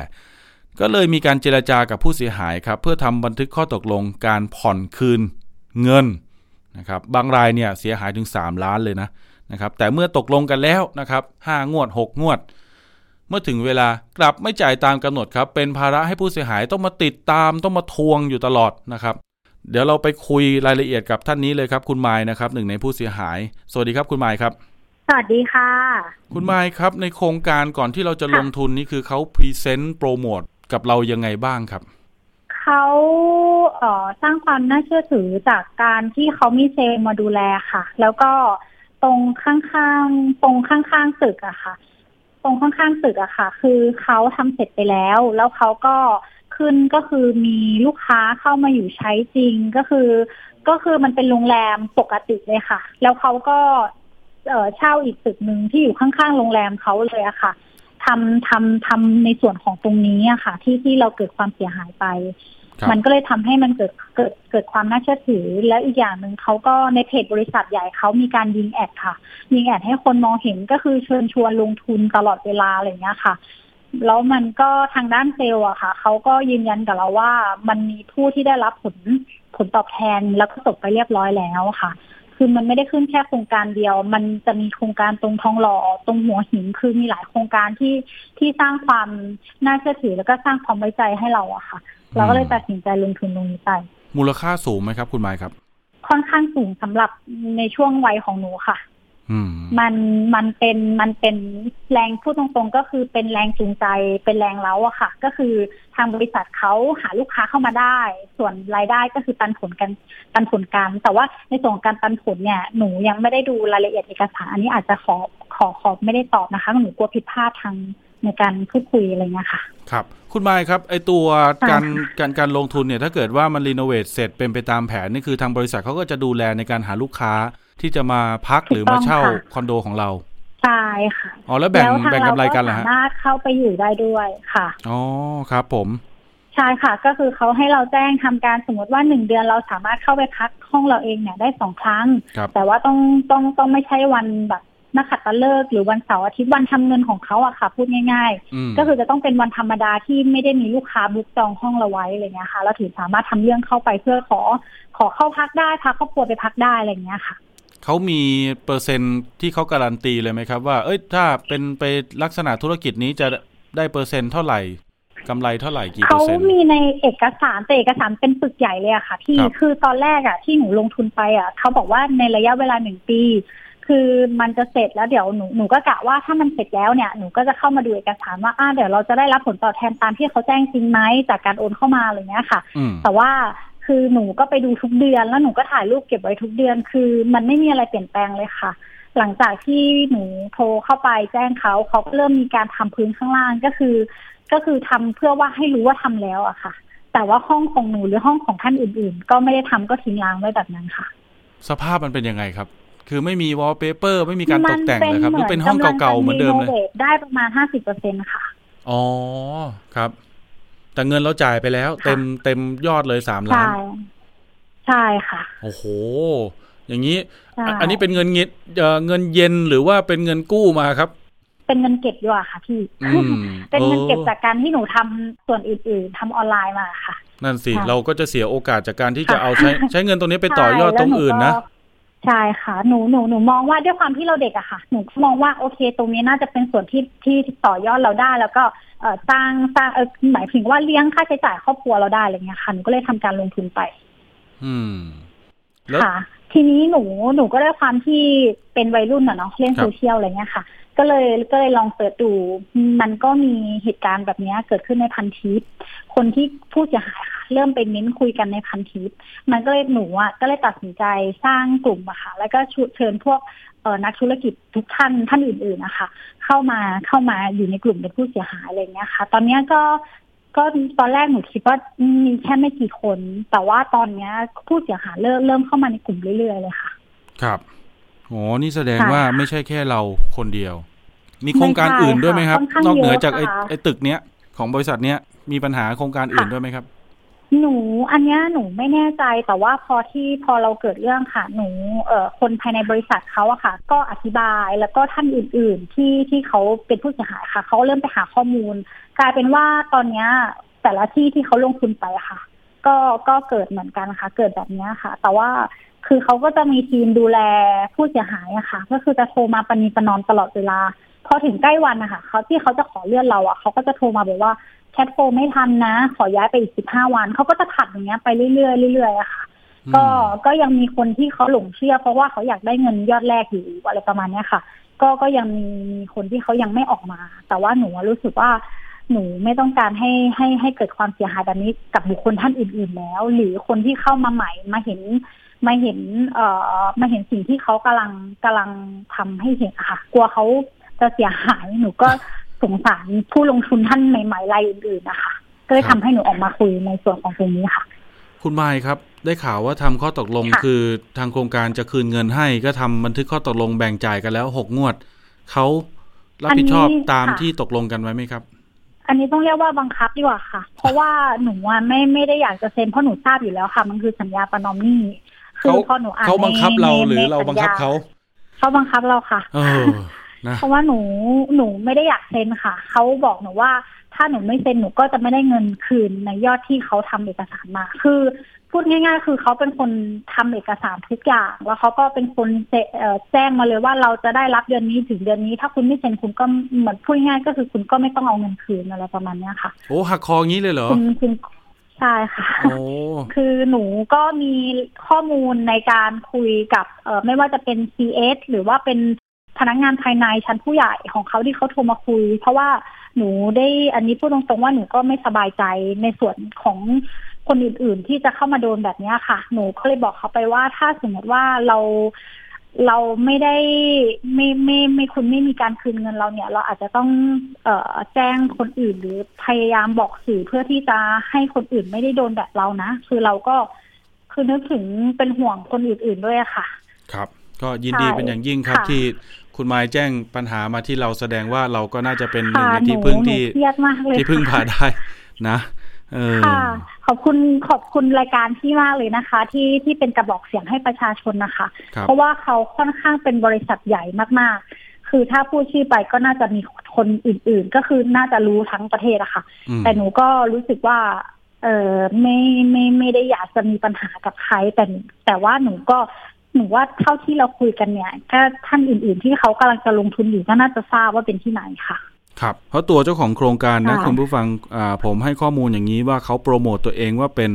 ก็เลยมีการเจรจากับผู้เสียหายครับ เพื่อทำบันทึกข้อตกลงการผ่อนคืนเงินนะครับบางรายเนี่ยเสียหายถึง 3 ล้านเลยนะนะครับแต่เมื่อตกลงกันแล้วนะครับห้างวด 6 งวด เมื่อถึงเวลากลับไม่จ่ายตามกำหนดครับ เป็นภาระให้ผู้เสียหายต้องมาติดตามต้องมาทวงอยู่ตลอดนะครับ เดี๋ยวเราไปคุยรายละเอียดกับท่านนี้เลยครับ คุณไม้นะครับหนึ่งในผู้เสียหาย สวัสดีครับคุณไม้ครับ สวัสดีค่ะ คุณไม้ครับ ในโครงการก่อนที่เราจะลงทุนนี่คือเขา present โปรโมทกับเรายังไงบ้างครับเขาเอ่อสร้างความน่าเชื่อถือจากการที่เขามีเซลมาดูแลค่ะ แล้วก็ตรงข้างๆตรงข้างๆตึกอะค่ะ ตรงข้างๆตึกอะค่ะ คือเขาทำเสร็จไปแล้ว แล้วเขาก็ขึ้นก็คือมีลูกค้าเข้ามาอยู่ใช้จริงก็คือ ก็คือมันเป็นโรงแรมปกติเลยค่ะ แล้วเขาก็ เอเช่าอีกตึกหนึ่งที่อยู่ข้างๆโรงแรมเขาเลยอะค่ะทำทำทำในส่วนของตรงนี้อะค่ะ ที่ที่เราเกิดความเสียหายไป มันก็เลยทำให้มันเกิดเกิดเกิดความน่าเชื่อถือ แล้วอีกอย่างหนึ่งเขาก็ในเพจบริษัทใหญ่เขามีการยิงแอดค่ะ ยิงแอดให้คนมองเห็นก็คือเชิญชวนลงทุนตลอดเวลาอะไรเงี้ยค่ะแล้วมันก็ทางด้านเซลล์อะค่ะเขาก็ยืนยันกับเราว่ามันมีผู้ที่ได้รับผลผลตอบแทนแล้วก็จบไปเรียบร้อยแล้วค่ะ คือมันไม่ได้ขึ้นแค่โครงการเดียว มันจะมีโครงการตรงทองหล่อตรงหัวหินคือมีหลายโครงการที่ที่สร้างความน่าเชื่อถือแล้วก็สร้างความไว้ใจให้เราอะค่ะ เราก็เลยตัดสินใจลงทุนตรงนี้ไป มูลค่าสูงไหมครับ คุณไม้ครับ ค่อนข้างสูงสำหรับในช่วงวัยของหนูค่ะ มันมันเป็นมันเป็นแรงพูดตรงๆ ก็คือเป็นแรงจูงใจเป็นแรงเล้าอะค่ะ ก็คือทางบริษัทเขาหาลูกค้าเข้ามาได้ ส่วนรายได้ก็คือปันผลกันปันผลกัน แต่ว่าในส่วนของการปันผลเนี่ยหนูยังไม่ได้ดูรายละเอียดเอกสารอันนี้อาจจะขอขอขอไม่ได้ตอบนะคะหนูกลัวผิดพลาดทาง ในการพูดคุยอะไรเงี้ยค่ะ ครับ คุณไมค์ครับ ไอตัวการการการลงทุนเนี่ย ถ้าเกิดว่ามันรีโนเวทเสร็จเป็นไปตามแผนนี่คือทางบริษัทเขาก็จะดูแลในการหาลูกค้าที่จะมาพักหรือมาเช่าคอนโดของเราใช่ค่ะอ๋อแล้วแบ่งแบ่งกำไรกันเหรอฮะสามารถเข้าไปอยู่ได้ด้วยค่ะอ๋อครับผมใช่ค่ะ ก็คือเขาให้เราแจ้งทำการสมมติว่าหนึ่งเดือนเราสามารถเข้าไปพักห้องเราเองเนี่ยได้สองครั้ง แต่ว่าต้องต้องต้องไม่ใช่วันแบบ นักขัตฤกษ์หรือวันเสาร์อาทิตย์วันทำเงินของเขาอะค่ะ พูดง่าย ๆ ก็คือจะต้องเป็นวันธรรมดาที่ไม่ได้มีลูกค้าบุ๊กจองห้องเราไว้อะไรเงี้ยค่ะเราถึงสามารถทำเรื่องเข้าไปเพื่อขอขอเข้าพักได้พาครอบครัวไปพักได้อะไรเงี้ยค่ะเขามีเปอร์เซ็นต์ที่เขาการันตีเลยไหมครับ ว่า เอ้ยถ้าเป็นไปลักษณะธุรกิจนี้จะได้เปอร์เซ็นต์เท่าไหร่กำไรเท่าไหร่กี่เปอเขาร์เซ็นต์มีในเอกสารแต่เอกสารเป็นปึกใหญ่เลยอะค่ะพี่ครับคือตอนแรกอะที่หนูลงทุนไปอะเขาบอกว่าในระยะเวลาหนึ่งปี คือมันจะเสร็จแล้วเดี๋ยวหนูหนูก็กะว่าถ้ามันเสร็จแล้วเนี่ยหนูก็จะเข้ามาดูเอกสารว่าอ่าเดี๋ยวเราจะได้รับผลตอบแทนตามที่เขาแจ้งจริงไหมจากการโอนเข้ามาอะไรเงี้ยค่ะอืมแต่ว่าคือหนูก็ไปดูทุกเดือนแล้วหนูก็ถ่ายรูปเก็บไว้ทุกเดือน คือมันไม่มีอะไรเปลี่ยนแปลงเลยค่ะ หลังจากที่หนูโทรเข้าไปแจ้งเขาเขาก็เริ่มมีการทำพื้นข้างล่างก็คือ ก็คือทำเพื่อว่าให้รู้ว่าทำแล้วอะค่ะ แต่ว่าห้องของหนูหรือห้องของท่านอื่น ๆ ก็ไม่ได้ทำก็ทิ้งร้างไว้แบบนั้นค่ะ สภาพมันเป็นยังไงครับ คือไม่มีวอลเปเปอร์ ไม่มีการตกแต่งเลยครับหรือเป็นห้องเก่าๆเหมือนเดิมเลยกำลังจะ renovate ได้ประมาณห้าสิบเปอร์เซ็นค่ะ อ๋อครับ แต่เงินเราจ่ายไปแล้ว เต็มเต็มยอดเลยสามล้าใช่ใช่ค่ะ โอ้โห อย่างนี้ใช่อะอันนี้เป็นเงินเงินเอ่อเงินเย็นหรือว่าเป็นเงินกู้มาครับ เป็นเงินเก็บดีกว่าค่ะพี่อืมเป็นเงินเก็บโอ้จากการที่หนูทำส่วนอื่น ๆทำออนไลน์มาค่ะ นั่นสิค่ะเราก็จะเสียโอกาสจากการที่จะค่ะเอาใช้ใช้เงินตรงนี้ไปต่อยอดตรงอื่นนะ ใช่แล้วหก็ใช่ค่ะหนูหนูหนูมองว่าด้วยความที่เราเด็กอะค่ะ หนูก็มองว่าโอเค ตรงนี้น่าจะเป็นส่วนที่ที่ต่อยอดเราได้ แล้วก็เอ่อสร้างสร้างเออหมายถึงว่าเลี้ยงค่าใช้จ่ายครอบครัวเราได้อะไรเงี้ยค่ะหนูก็เลยทำการลงทุนไป อืมแล้วค่ะ ทีนี้หนูหนูก็ด้วยความที่เป็นวัยรุ่นอะเนาะเล่นครับโซเชียลอะไรเงี้ยค่ะ ก็เลยก็เลยลองเสิร์ชดู มันก็มีเหตุการณ์แบบนี้เกิดขึ้นในพันทิป คนที่ผู้เสียหายค่ะเริ่มไปเม้นคุยกันในพันทิป มันก็เลยหนูอะก็เลยตัดสินใจสร้างกลุ่มอะค่ะ แล้วก็เชิญพวกเอ่อนักธุรกิจทุกท่านท่านอื่นๆนะคะ เข้ามาเข้ามาอยู่ในกลุ่มเป็นผู้เสียหายอะไรเงี้ยค่ะ ตอนเนี้ยก็ก็ตอนแรกหนูคิดว่ามีแค่ไม่กี่คน แต่ว่าตอนเนี้ยผู้เสียหายเริ่มเริ่มเข้ามาในกลุ่มเรื่อยๆเลยค่ะ ครับ โอ้นี่แสดงค่ะว่าไม่ใช่แค่เราคนเดียว มีโครงการไม่ใช่อื่นด้วยไหมครับค่ะค่อนข้างนอกเหนือเยอะจากไอ้ค่ะไอ้ตึกเนี้ยของบริษัทเนี้ยมีปัญหาโครงการอื่นค่ะด้วยไหมครับ หนูอันเนี้ยหนูไม่แน่ใจแต่ว่าพอที่พอเราเกิดเรื่องค่ะ หนูเอ่อคนภายในบริษัทเขาอะค่ะ ก็อธิบายแล้วก็ท่านอื่น ๆ ที่ที่เขาเป็นผู้เสียหายค่ะเขาเริ่มไปหาข้อมูล กลายเป็นว่าตอนเนี้ยแต่ละที่ที่เขาลงทุนไปอะค่ะ ก็ก็เกิดเหมือนกันค่ะ เกิดแบบเนี้ยค่ะ แต่ว่า คือเขาก็จะมีทีมดูแลผู้เสียหายอะค่ะ ก็คือจะโทรมาปณีประนอมตลอดเวลาพอถึงใกล้วันนะคะเขาที่เขาจะขอเลื่อนเราอะเขาก็จะโทรมาบอกว่าแคทโฟไม่ทันนะ ขอย้ายไปอีกสิบห้าวันเขาก็จะขัดอย่างเงี้ยไปเรื่อยๆเรื่อยๆอะค่ะก็ก็ยังมีคนที่เขาหลงเชื่อ เพราะว่าเขาอยากได้เงินยอดแรกอยู่อะไรประมาณเนี้ยค่ะ ก็ก็ยังมีมีคนที่เขายังไม่ออกมา แต่ว่าหนูรู้สึกว่าหนูไม่ต้องการให้ให้ให้เกิดความเสียหายแบบนี้กับบุคคลท่านอื่น ๆ แล้ว หรือคนที่เข้ามาใหม่มาเห็น มาเห็น เอ่อมาเห็นสิ่งที่เขากำลังกำลังทำให้เห็นอะค่ะ กลัวเขาจะเสียหายหนูก็สงสารผู้ลงทุนท่านใหม่ๆรายอื่นๆนะคะ ก็เลยครัทำบให้หนูออกมาคุยในส่วนของตรงนี้ค่ะ คุณไมค์ครับ ได้ข่าวว่าทำข้อตกลงค่ะคือทางโครงการจะคืนเงินให้ก็ทำบันทึกข้อตกลงแบ่งจ่ายกันแล้วหกงวดเขารับผิดชอบอันนี้ตามค่ะที่ตกลงกันไว้ไหมครับ อันนี้ต้องเรียกว่าบังคับดีกว่าค่ะ เพราะว่าหนูอะไม่ไม่ได้อยากจะเซ็นเพราะหนูทราบอยู่แล้วค่ะ มันคือสัญญาประนอมหนี้ คือเขาพอหนูอ่านเขาบังคับในเราในหรือในเราบังคับสัญญเขาเขาบังคับเราค่ะเออนะเพราะว่าหนูหนูไม่ได้อยากเซ็นค่ะเขาบอกหนูว่า ถ้าหนูไม่เซ็นหนูก็จะไม่ได้เงินคืนในยอดที่เขาทำเอกสารมา คือพูดง่าย ๆ คือเขาเป็นคนทำเอกสารทุกอย่างแล้วเขาก็เป็นคนเจเอ่อแจ้งมาเลยว่าเราจะได้รับเดือนนี้ถึงเดือนนี้ ถ้าคุณไม่เซ็นคุณก็เหมือนพูดง่ายๆก็คือคุณก็ไม่ต้องเอาเงินคืนอะไรประมาณเนี้ยค่ะโอ้หักคองี้เลยเหรอคุณคุณ ใช่ค่ะ โอ้ คือหนูก็มีข้อมูลในการคุยกับเอ่อไม่ว่าจะเป็น CS หรือว่าเป็นพนักงานภายในชั้นผู้ใหญ่ของเขาที่เขาโทรมาคุย เพราะว่าหนูได้อันนี้พูดตรงๆว่าหนูก็ไม่สบายใจในส่วนของคนอื่นๆ ที่จะเข้ามาโดนแบบเนี้ยค่ะ หนูก็เลยบอกเขาไปว่าถ้าสมมติว่าเรา เราไม่ได้ไม่ไม่ไม่คุณไม่มีการคืนเงินเราเนี่ย เราอาจจะต้องเอ่อแจ้งคนอื่นหรือพยายามบอกสื่อเพื่อที่จะให้คนอื่นไม่ได้โดนแบบเรานะ คือเราก็คือนึกถึงเป็นห่วงคนอื่นๆด้วยอะค่ะ ครับ ก็ยินดีใช่เป็นอย่างยิ่งครับค่ะที่คุณไมค์แจ้งปัญหามาที่เราแสดงว่าเราก็น่าจะเป็นหนึ่งค่ะในหนูที่พึ่งหนูที่เครียดมากเลยที่พึ่งค่ะพาได้นะ เออค่ะ ขอบคุณขอบคุณรายการที่มากเลยนะคะ ที่ที่เป็นกระบอกเสียงให้ประชาชนนะคะ ครับเพราะว่าเขาค่อนข้างเป็นบริษัทใหญ่มากๆ คือถ้าพูดชื่อไปก็น่าจะมีคนอื่น ๆ ก็คือน่าจะรู้ทั้งประเทศอะค่ะ อืมแต่หนูก็รู้สึกว่า เออไม่ไม่ไม่ได้อยากจะมีปัญหากับใคร แต่แต่ว่าหนูก็หนูว่าเท่าที่เราคุยกันเนี่ยก็ท่านอื่น ๆ ที่เขากำลังจะลงทุนอยู่ก็น่าจะทราบว่าเป็นที่ไหนค่ะ ครับเพราะตัวเจ้าของโครงการนะค่ะคุณผู้ฟังอ่าผมให้ข้อมูลอย่างนี้ว่าเขาโปรโมตตัวเองว่าเป็น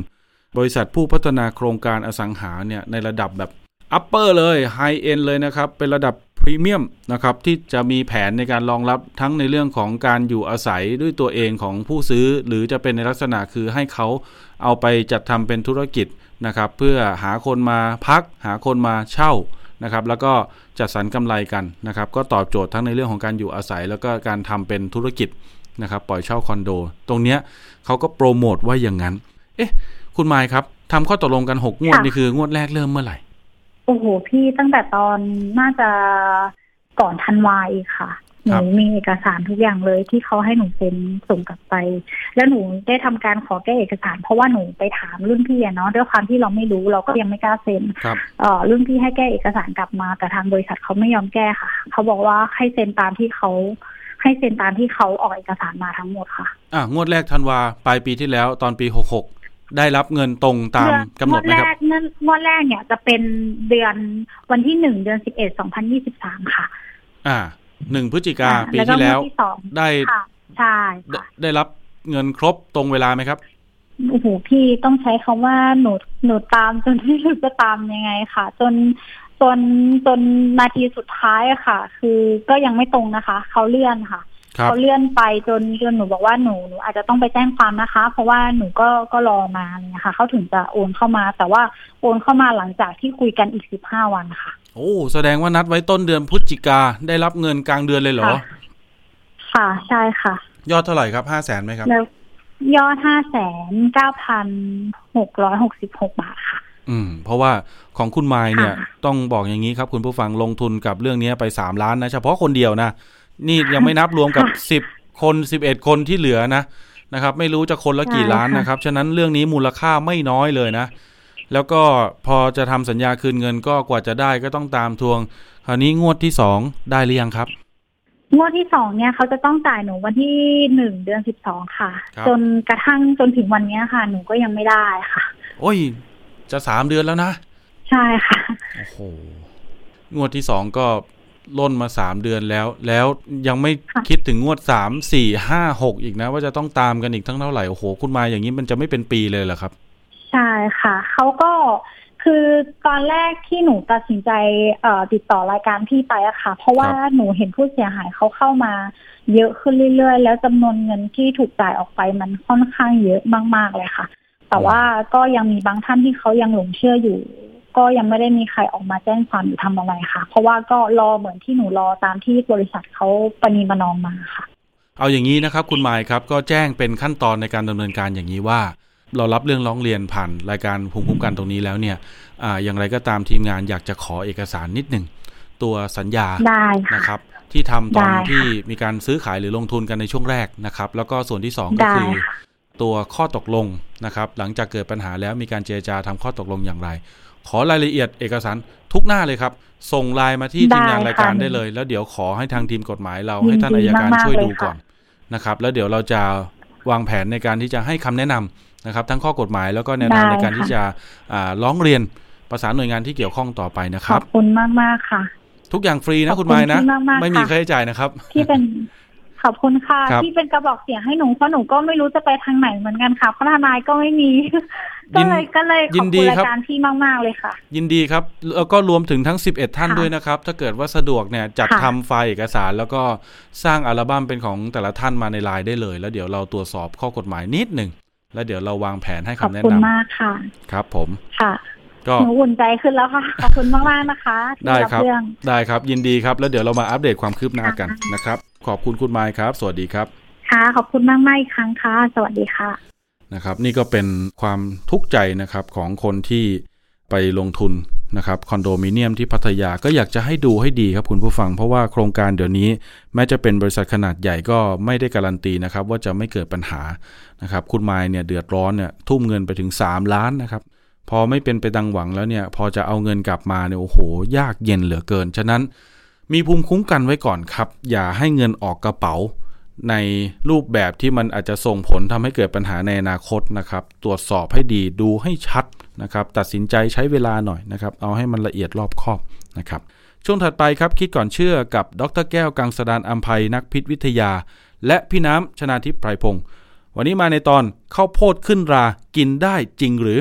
บริษัทผู้พัฒนาโครงการอสังหาเนี่ยในระดับแบบ upper เลย high-end เลยนะครับ เป็นระดับพรีเมียมนะครับ ที่จะมีแผนในการรองรับทั้งในเรื่องของการอยู่อาศัยด้วยตัวเองของผู้ซื้อ หรือจะเป็นในลักษณะคือให้เขาเอาไปจัดทำเป็นธุรกิจนะครับ เพื่อหาคนมาพัก หาคนมาเช่า นะครับแล้วก็จัดสรรกำไรกันนะครับก็ตอบโจทย์ทั้งในเรื่องของการอยู่อาศัย แล้วก็การทำเป็นธุรกิจนะครับปล่อยเช่าคอนโด ตรงเนี้ยเขาก็โปรโมทว่าอย่างนั้น เอ๊ะ คุณไมค์ครับทำข้อตกลงกันหกงวดค่ะนี่คืองวดแรกเริ่มเมื่อไหร่โอ้โหพี่ตั้งแต่ตอนน่าจะก่อนธันวาอีกค่ะ หครันูบมีเอกสารทุกอย่างเลยที่เขาให้หนูเซ็นส่งกลับไป แล้วหนูได้ทำการขอแก้เอกสาร เพราะว่าหนูไปถามรุ่นพี่อะเนาะด้วยความที่เราไม่รู้เราก็ยังไม่กล้าเซ็นครับเอ่อรุ่นพี่ให้แก้เอกสารกลับมา แต่ทางบริษัทเขาไม่ยอมแก้ค่ะเขาบอกว่าให้เซ็นตามที่เขาให้เซ็นตามที่เขาออกเอกสารมาทั้งหมดค่ะ อะงวดแรกธันวาปลายปีที่แล้วตอนปีหกหกได้รับเงินตรงตามกำหนดไหมงวดคแรรับกเงินงวดแรกเนี่ยจะเป็นเดือนวันที่หนึ่งเดือนสิบเอ็ดสองพันยี่สิบสามค่ะ อ่า หนึ่งพฤศจิกาอ่าปีแล้วก็ที่แล้วงวดที่สองได้ค่ะใช่ได้ค่ะได้รับเงินครบตรงเวลาไหมครับโอ้โหพี่ต้องใช้คำว่าหนูหนูตามจนไม่รู้จะตามยังไงค่ะ จนจนจนนาทีสุดท้ายอะค่ะ คือก็ยังไม่ตรงนะคะ เขาเลื่อนค่ะครับเขาเลื่อนไปจนจนหนูบอกว่าหนูหนูอาจจะต้องไปแจ้งความนะคะ เพราะว่าหนูก็ก็รอมาอะไรเนี่ยค่ะ เขาถึงจะโอนเข้ามา แต่ว่าโอนเข้ามาหลังจากที่คุยกันอีกสิบห้าวันค่ะ โอ้ แสดงว่านัดไว้ต้นเดือนพฤศจิกาได้รับเงินกลางเดือนเลยเหรอ ค่ะค่ะใช่ค่ะ ยอดเท่าไหร่ครับห้าแสนไหมครับแล้วยอดห้าแสนเก้าพันหกร้อยหกสิบหกบาทค่ะ อืม เพราะว่าของคุณไมค์เนี่ยค่ะต้องบอกอย่างนี้ครับ คุณผู้ฟังลงทุนกับเรื่องนี้ไปสามล้านนะเฉพาะคนเดียวนะนี่ยังไม่นับรวมกับสิบคนสิบเอ็ดคนที่เหลือนะนะครับ ไม่รู้จะคนละกี่ล้านนะครับ ฉะนั้นเรื่องนี้มูลค่าไม่น้อยเลยนะ แล้วก็พอจะทำสัญญาคืนเงินก็กว่าจะได้ก็ต้องตามทวง คราวนี้งวดที่สองได้หรือยังครับ งวดที่สองเนี่ยเขาจะต้องจ่ายหนูวันที่หนึ่งเดือนสิบสองค่ะครับจนกระทั่งจนถึงวันเนี้ยค่ะ หนูก็ยังไม่ได้ค่ะ โอ้ย จะสามเดือนแล้วนะ ใช่ค่ะ โอ้โห งวดที่สองก็ล่นมาสามเดือนแล้ว แล้วยังไม่ค่ะคิดถึงงวดสามสี่ห้าหกอีกนะ ว่าจะต้องตามกันอีกทั้งเท่าไหร่โอ้โห คุณมาอย่างนี้มันจะไม่เป็นปีเลยเหรอครับ ใช่ค่ะ เขาก็คือตอนแรกที่หนูตัดสินใจเอ่อติดต่อรายการพี่ไปอะค่ะ เพราะว่าครับหนูเห็นผู้เสียหายเขาเข้ามา เยอะขึ้นเรื่อยๆ แล้วจำนวนเงินที่ถูกจ่ายออกไปมันค่อนข้างเยอะมากๆเลยค่ะ แต่ว่าก็ยังมีบางท่านที่เขายังหลงเชื่ออยู่ ก็ยังไม่ได้มีใครออกมาแจ้งความหรือทำอะไรค่ะ เพราะว่าก็รอเหมือนที่หนูรอตามที่บริษัทเขาปณีประนอมมาค่ะ เอาอย่างนี้นะครับ คุณมายครับก็แจ้งเป็นขั้นตอนในการดำเนินการอย่างนี้ว่า เรารับเรื่องร้องเรียนผ่านรายการภูมิคุ้มกันตรงนี้แล้วเนี่ยอ่าอย่างไรก็ตามทีมงานอยากจะขอเอกสารนิดหนึ่งตัวสัญญาได้ค่ะนะครับ ที่ทำตอนได้ค่ะที่มีการซื้อขายหรือลงทุนกันในช่วงแรกนะครับ แล้วก็ส่วนที่สองก็ได้คือค่ะตัวข้อตกลงนะครับ หลังจากเกิดปัญหาแล้วมีการเจรจาทำข้อตกลงอย่างไร ขอรายละเอียดเอกสารทุกหน้าเลยครับ ส่งไลน์มาที่ได้ทีมงานรายการค่ะได้เลย แล้วเดี๋ยวขอให้ทางทีมกฎหมายเรายินให้ท่านดีอายการมากๆช่วยเลยดูค่ะก่อนนะครับ แล้วเดี๋ยวเราจะวางแผนในการที่จะให้คำแนะนำ นะครับ ทั้งข้อกฎหมายแล้วก็แนวทางในการที่จะอ่าร้องเรียนประสานหน่วยงานที่เกี่ยวข้องต่อไปนะคขรัอบบคุณมากมากๆค่ะ ทุกอย่างฟรีขนะอบคุณคุณไม้นะพี่มากๆไม่มีค่ะค่าใช้จ่ายนะครับ ที่เป็นขอบคุณค่ะครับที่เป็นกระบอกเสียงให้หนูเพราะหนูก็ไม่รู้จะไปทางไหนเหมือนกันค่ะเพราะทนายก็ไม่มีก็เลยก็เลยขยิอบนคุดีณครัราบยการพี่มาก ๆ เลยค่ะ ยินดีครับ แล้วก็รวมถึงทั้ง 11 ท่านค่ะด้วยนะครับ ถ้าเกิดว่าสะดวกเนี่ยจัดค่ะทำไฟล์เอกสาร แล้วก็สร้างอัลบั้มเป็นของแต่ละท่านมาในไลน์ได้เลย แล้วเดี๋ยวเราตรวจสอบข้อกฎหมายนิดหนึ่ง แล้วเดี๋ยวเราวางแผนให้ขอบคำแนะคุณนำมากค่ะ ครับ ผมค่ะก็หนูอุ่นใจขึ้นแล้วค่ะ ขอบคุณมากมากๆนะคะที่ได้ครับเรื่องได้ครับ ยินดีครับ แล้วเดี๋ยวเรามาอัปเดตความคืบหน้ากันค่ะนะครับ ขอบคุณคุณไมค์ครับ สวัสดีครับ ค่ะ ขอบคุณมากมากๆอีกครั้งค่ะ สวัสดีค่ะ นะครับ นี่ก็เป็นความทุกข์ใจนะครับของคนที่ไปลงทุน นะครับคอนโดมิเนียมที่พัทยาก็อยากจะให้ดูให้ดีครับคุณผู้ฟัง เพราะว่าโครงการเดี๋ยวนี้ แม้จะเป็นบริษัทขนาดใหญ่ก็ไม่ได้การันตีนะครับว่าจะไม่เกิดปัญหานะครับคุณไมค์เนี่ยเดือดร้อนเนี่ยทุ่มเงินไปถึง 3 ล้านนะครับพอไม่เป็นไปดังหวังแล้วเนี่ยพอจะเอาเงินกลับมาเนี่ยโอ้โห ยากเย็นเหลือเกิน ฉะนั้นมีภูมิคุ้มกันไว้ก่อนครับ อย่าให้เงินออกกระเป๋า ในรูปแบบที่มันอาจจะส่งผลทำให้เกิดปัญหาในอนาคตนะครับ ตรวจสอบให้ดีดูให้ชัด นะครับตัดสินใจใช้เวลาหน่อยนะครับเอาให้มันละเอียดรอบคอบนะครับช่วงถัดไปครับคิดก่อนเชื่อกับดรแก้วกังสดานอัมภัยนักพิษวิทยา และพี่น้ำชนาทิพย์ไพรพงศ์วันนี้มาในตอนข้าวโพดขึ้นรากินได้จริงหรือ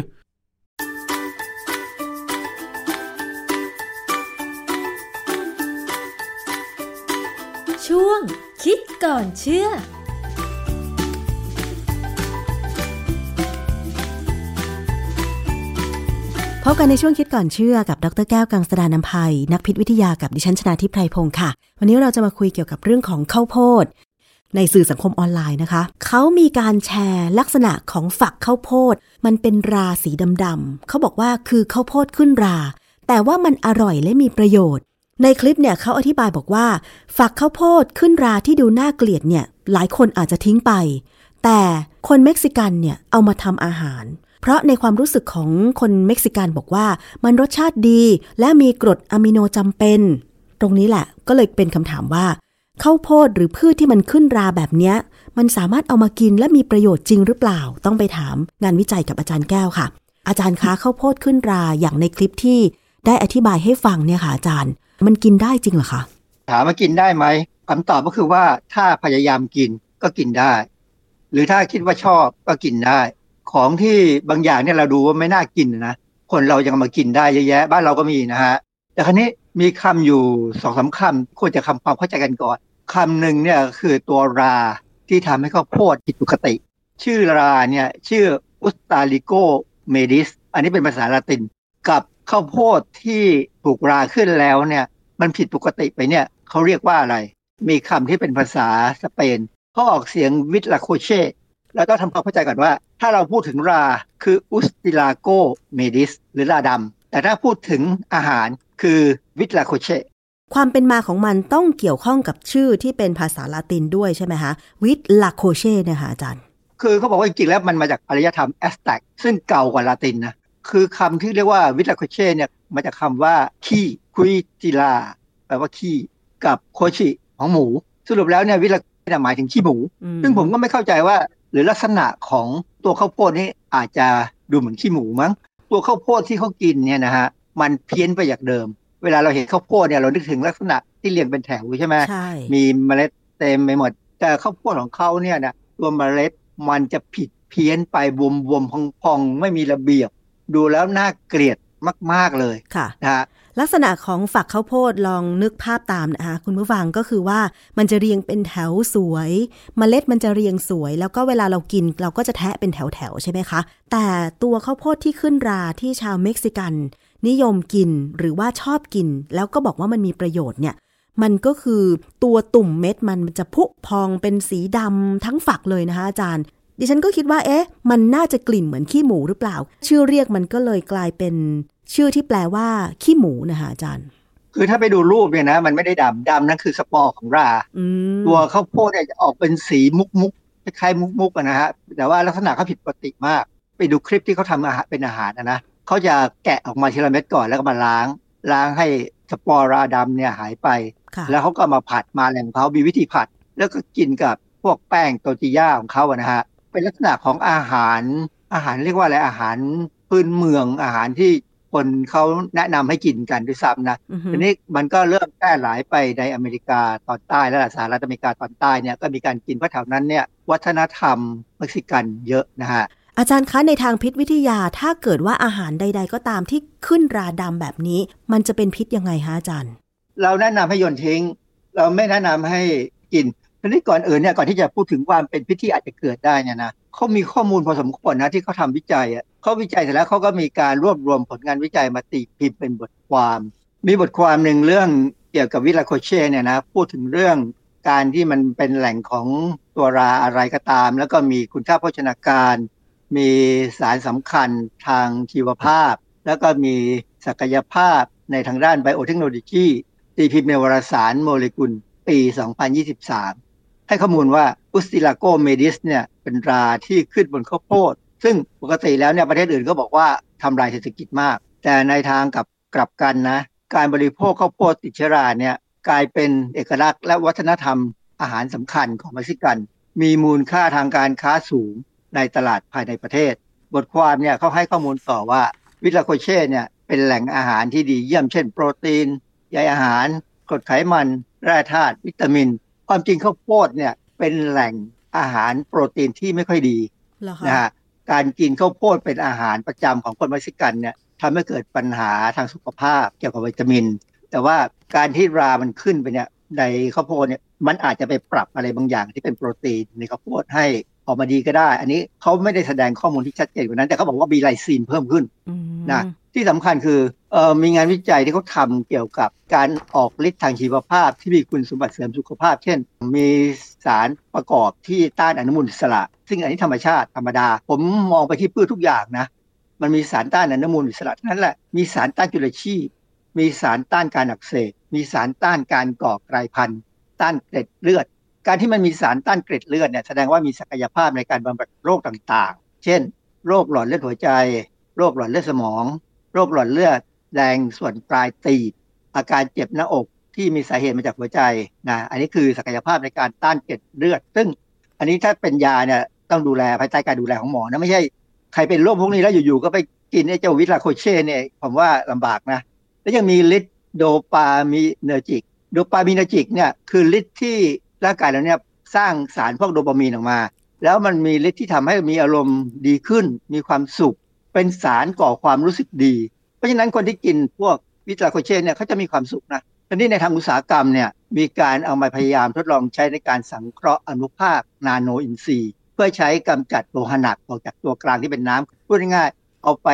ช่วงคิดก่อนเชื่อ พบกันในช่วงคิดก่อนเชื่อกับดรแก้วกังสดานนภัย นักพิษวิทยากับดิฉันชนาทิพไพรพงศ์ค่ะ วันนี้เราจะมาคุยเกี่ยวกับเรื่องของข้าวโพด ในสื่อสังคมออนไลน์นะคะ เขามีการแชร์ลักษณะของฝักข้าวโพด มันเป็นราสีดำๆเขาบอกว่าคือข้าวโพดขึ้นรา แต่ว่ามันอร่อยและมีประโยชน์ ในคลิปเนี่ยเขาอธิบายบอกว่า ฝักข้าวโพดขึ้นราที่ดูน่าเกลียดเนี่ยหลายคนอาจจะทิ้งไป แต่คนเม็กซิกันเนี่ยเอามาทำอาหาร เพราะในความรู้สึกของคนเม็กซิกันบอกว่า มันรสชาติดีและมีกรดอะมิโนจำเป็น ตรงนี้แหละก็เลยเป็นคำถามว่าข้าวโพดหรือพืชที่มันขึ้นราแบบเนี้ย มันสามารถเอามากินและมีประโยชน์จริงหรือเปล่า ต้องไปถามงานวิจัยกับอาจารย์แก้วค่ะ อาจารย์คะข้าวโพดขึ้นราอย่างในคลิปที่ได้อธิบายให้ฟังเนี่ยค่ะอาจารย์ มันกินได้จริงเหรอคะถามว่ากินได้ไหมคำตอบก็คือว่าถ้าพยายามกินก็กินได้ หรือถ้าคิดว่าชอบก็กินได้ ของที่บางอย่างเนี่ยเราดูว่าไม่น่ากินนะคนเรายังมากินได้เยอะแยะ บ้านเราก็มีนะฮะแต่ครั้นี้มีคำอยู่สองสาคำควรจะคำความเข้าใจกันก่อนคำหนึ่งเนี่ยคือตัวราที่ทำให้ข้าวโพดผิดปกติ ชื่อราเนี่ยชื่ออุสตาลิโกเมดิสอันนี้เป็นภาษาละตินกับข้าวโพดที่ถูกราขึ้นแล้วเนี่ยมันผิดปกติไปเนี่ยเขาเรียกว่าอะไร มีคำที่เป็นภาษาสเปนเขาออกเสียง huitlacoche แล้วก็ทำความเข้าใจก่อนว่า ถ้าเราพูดถึงราคือ Ustilago maydis หรือราดำแต่ถ้าพูดถึงอาหารคือ huitlacoche ความเป็นมาของมันต้องเกี่ยวข้องกับชื่อที่เป็นภาษาละตินด้วยใช่ไหมคะ huitlacoche เนี่ยค่ะอาจารย์ คือเขาบอกว่าจริงๆแล้วมันมาจากอารยธรรมแอซเท็กซึ่งเก่ากว่าละตินนะคือคำที่เรียกว่าวิตลาโคเช่เนี่ยมาจากคาว่าขี้คุยจิลาแปลว่าขี้กับโคชิของหมู สรุปแล้วเนี่ยวิตลาหมายถึงขี้หมู ซึ่งผมก็ไม่เข้าใจว่า หรือลักษณะของตัวข้าวโพดนี่อาจจะดูเหมือนขี้หมูมั้ง ตัวข้าวโพดที่เขากินเนี่ยนะฮะมันเพี้ยนไปจากเดิม เวลาเราเห็นข้าวโพดเนี่ยเรานึกถึงลักษณะที่เรียงเป็นแถวใช่ไหมใช่มีเมล็ดเต็มไปหมด แต่ข้าวโพดของเขาเนี่ยนะตัวเมล็ดมันจะผิดเพี้ยนไปบวมบวมๆพองๆ ไม่มีระเบียบ ดูแล้วน่าเกลียดมาก ๆเลยค่ะนะฮะ ลักษณะของฝักข้าวโพดลองนึกภาพตามนะคะคุณผู้ฟังก็คือว่ามันจะเรียงเป็นแถวสวยเมล็ดมันจะเรียงสวย แล้วก็เวลาเรากินเราก็จะแทะเป็นแถวแถวใช่ไหมคะ แต่ตัวข้าวโพดที่ขึ้นราที่ชาวเม็กซิกัน นิยมกินหรือว่าชอบกิน แล้วก็บอกว่ามันมีประโยชน์เนี่ยมันก็คือตัวตุ่มเม็ดมันมันจะพุพองเป็นสีดำทั้งฝักเลยนะคะอาจารย์ ดิฉันก็คิดว่าเอ๊ะ มันน่าจะกลิ่นเหมือนขี้หมูหรือเปล่า ชื่อเรียกมันก็เลยกลายเป็น ชื่อที่แปลว่า ขี้หมูนะคะอาจารย์ คือถ้าไปดูรูปเนี่ยนะ มันไม่ได้ดำดำนั่นคือสปอร์ของราอืมตัวข้าวโพดเนี่ยจะออกเป็นสีมุกมุกๆคล้ายๆมุกมุกๆอะนะฮะแต่ว่าลักษณะเขาผิดปกติมาก ไปดูคลิปที่เขาทำอาหารเป็นอาหารนะนะเขาจะแกะออกมาทีละเม็ดก่อนแล้วก็มาล้าง ล้างให้สปอร์ราดำเนี่ยหายไปค่ะแล้วเขาก็มาผัดมาแหล่งเขามีวิธีผัด แล้วก็กินกับพวกแป้งโตจิย่าของเขาอะนะฮะเป็นลักษณะของอาหารอาหารเรียกว่าอะไรอาหารพื้นเมืองอาหารที่ คนเขาแนะนำให้กินกันด้วยซ้ำนะอือฮึทีนี้มันก็เริ่มแพร่หลายไปในอเมริกาตอนใต้และสหรัฐอเมริกาตอนใต้เนี่ยก็มีการกินเพราะแถวนั้นเนี่ยวัฒนธรรมเม็กซิกันเยอะนะฮะอาจารย์คะในทางพิษวิทยาถ้าเกิดว่าอาหารใด ๆ ก็ตามที่ขึ้นราดำแบบนี้ มันจะเป็นพิษยังไงคะอาจารย์ เราแนะนำให้โยนทิ้ง เราไม่แนะนำให้กินทีนี้ก่อนอื่นเนี่ยก่อนที่จะพูดถึงความเป็นพิษที่อาจจะเกิดได้เนี่ยนะเขามีข้อมูลพอสมควรนะที่เขาทำวิจัยอะ เขาวิจัยเสร็จแล้วเขาก็มีการรวบรวมผลงานวิจัยมาตีพิมพ์เป็นบทความ มีบทความหนึ่งเรื่องเกี่ยวกับวิลาโคเช่เนี่ยนะพูดถึงเรื่องการที่มันเป็นแหล่งของตัวราอะไรก็ตาม แล้วก็มีคุณค่าโภชนาการ มีสารสำคัญทางชีวภาพ แล้วก็มีศักยภาพในทางด้านไบโอเทคโนโลยีตีพิมพ์ในวารสารโมเลกุลปี 2023 ให้ข้อมูลว่าอุสติลาโกเมดิสเนี่ยเป็นราที่ขึ้นบนข้าวโพด ซึ่งปกติแล้วเนี่ยประเทศอื่นก็บอกว่าทำลายเศรษฐกิจมาก แต่ในทางกลับกลับกันนะ การบริโภคข้าวโพดติดเชื้อราเนี่ยกลายเป็นเอกลักษณ์และวัฒนธรรมอาหารสำคัญของเม็กซิกัน มีมูลค่าทางการค้าสูงในตลาดภายในประเทศ บทความเนี่ยเขาให้ข้อมูลต่อว่า huitlacoche เนี่ยเป็นแหล่งอาหารที่ดีเยี่ยมเช่นโปรตีนใยอาหารกรดไขมัน แร่ธาตุวิตามิน ความจริงข้าวโพดเนี่ยเป็นแหล่งอาหารโปรตีนที่ไม่ค่อยดีเหรอคะนะฮะ การกินข้าวโพดเป็นอาหารประจำของคนเม็กซิกันเนี่ยทำให้เกิดปัญหาทางสุขภาพเกี่ยวกับวิตามิน แต่ว่าการที่รามันขึ้นไปเนี่ยในข้าวโพดเนี่ยมันอาจจะไปปรับอะไรบางอย่างที่เป็นโปรตีนในข้าวโพดให้ ออกมาดีก็ได้ อันนี้เขาไม่ได้แสดงข้อมูลที่ชัดเจนกว่านั้น แต่เขาบอกว่ามีไลซีนเพิ่มขึ้นนะที่สำคัญคือเออมีงานวิจัยที่เขาทำเกี่ยวกับการออกฤทธิ์ทางชีวภาพ ที่มีคุณสมบัติเสริมสุขภาพ เช่น มีสารประกอบที่ต้านอนุมูลอิสระ ซึ่งอันนี้ธรรมชาติธรรมดา ผมมองไปที่พืชทุกอย่างนะ มันมีสารต้านอนุมูลอิสระทั้งนั้นแหละมีสารต้านจุลชีพ มีสารต้านการอักเสบมีสารต้านการก่อกลายพันธุ์ ต้านเกล็ดเลือด การที่มันมีสารต้านเกล็ดเลือดเนี่ยแสดงว่ามีศักยภาพในการบำบัดโรคต่างๆ เช่น โรคหลอดเลือดหัวใจ โรคหลอดเลือดสมอง โรคหลอดเลือดแดงส่วนปลายตีบ อาการเจ็บหน้าอกที่มีสาเหตุมาจากหัวใจนะ อันนี้คือศักยภาพในการต้านเกล็ดเลือด ซึ่งอันนี้ถ้าเป็นยาเนี่ยต้องดูแลภายใต้การดูแลของหมอนะไม่ใช่ใครเป็นโรคพวกนี้แล้วอยู่ๆก็ไปกินไอ้เจ้า huitlacoche เนี่ยผมว่าลำบากนะ แล้วยังมีฤทธิ์ dopaminergic dopaminergic เนี่ยคือฤทธิ์ที่ ร่างกายเราเนี่ยสร้างสารพวกโดปามีนออกมา แล้วมันมีฤทธิ์ที่ทำให้มีอารมณ์ดีขึ้น มีความสุข เป็นสารก่อความรู้สึกดี เพราะฉะนั้นคนที่กินพวก huitlacoche เนี่ยเขาจะมีความสุขนะทีนี้ในทางอุตสาหกรรมเนี่ยมีการเอามาพยายามทดลองใช้ในการสังเคราะห์อนุภาคนาโนอินทรีย์ เพื่อใช้กำจัดโลหะหนักออกจากตัวกลางที่เป็นน้ำพูดง่ายๆเอาไป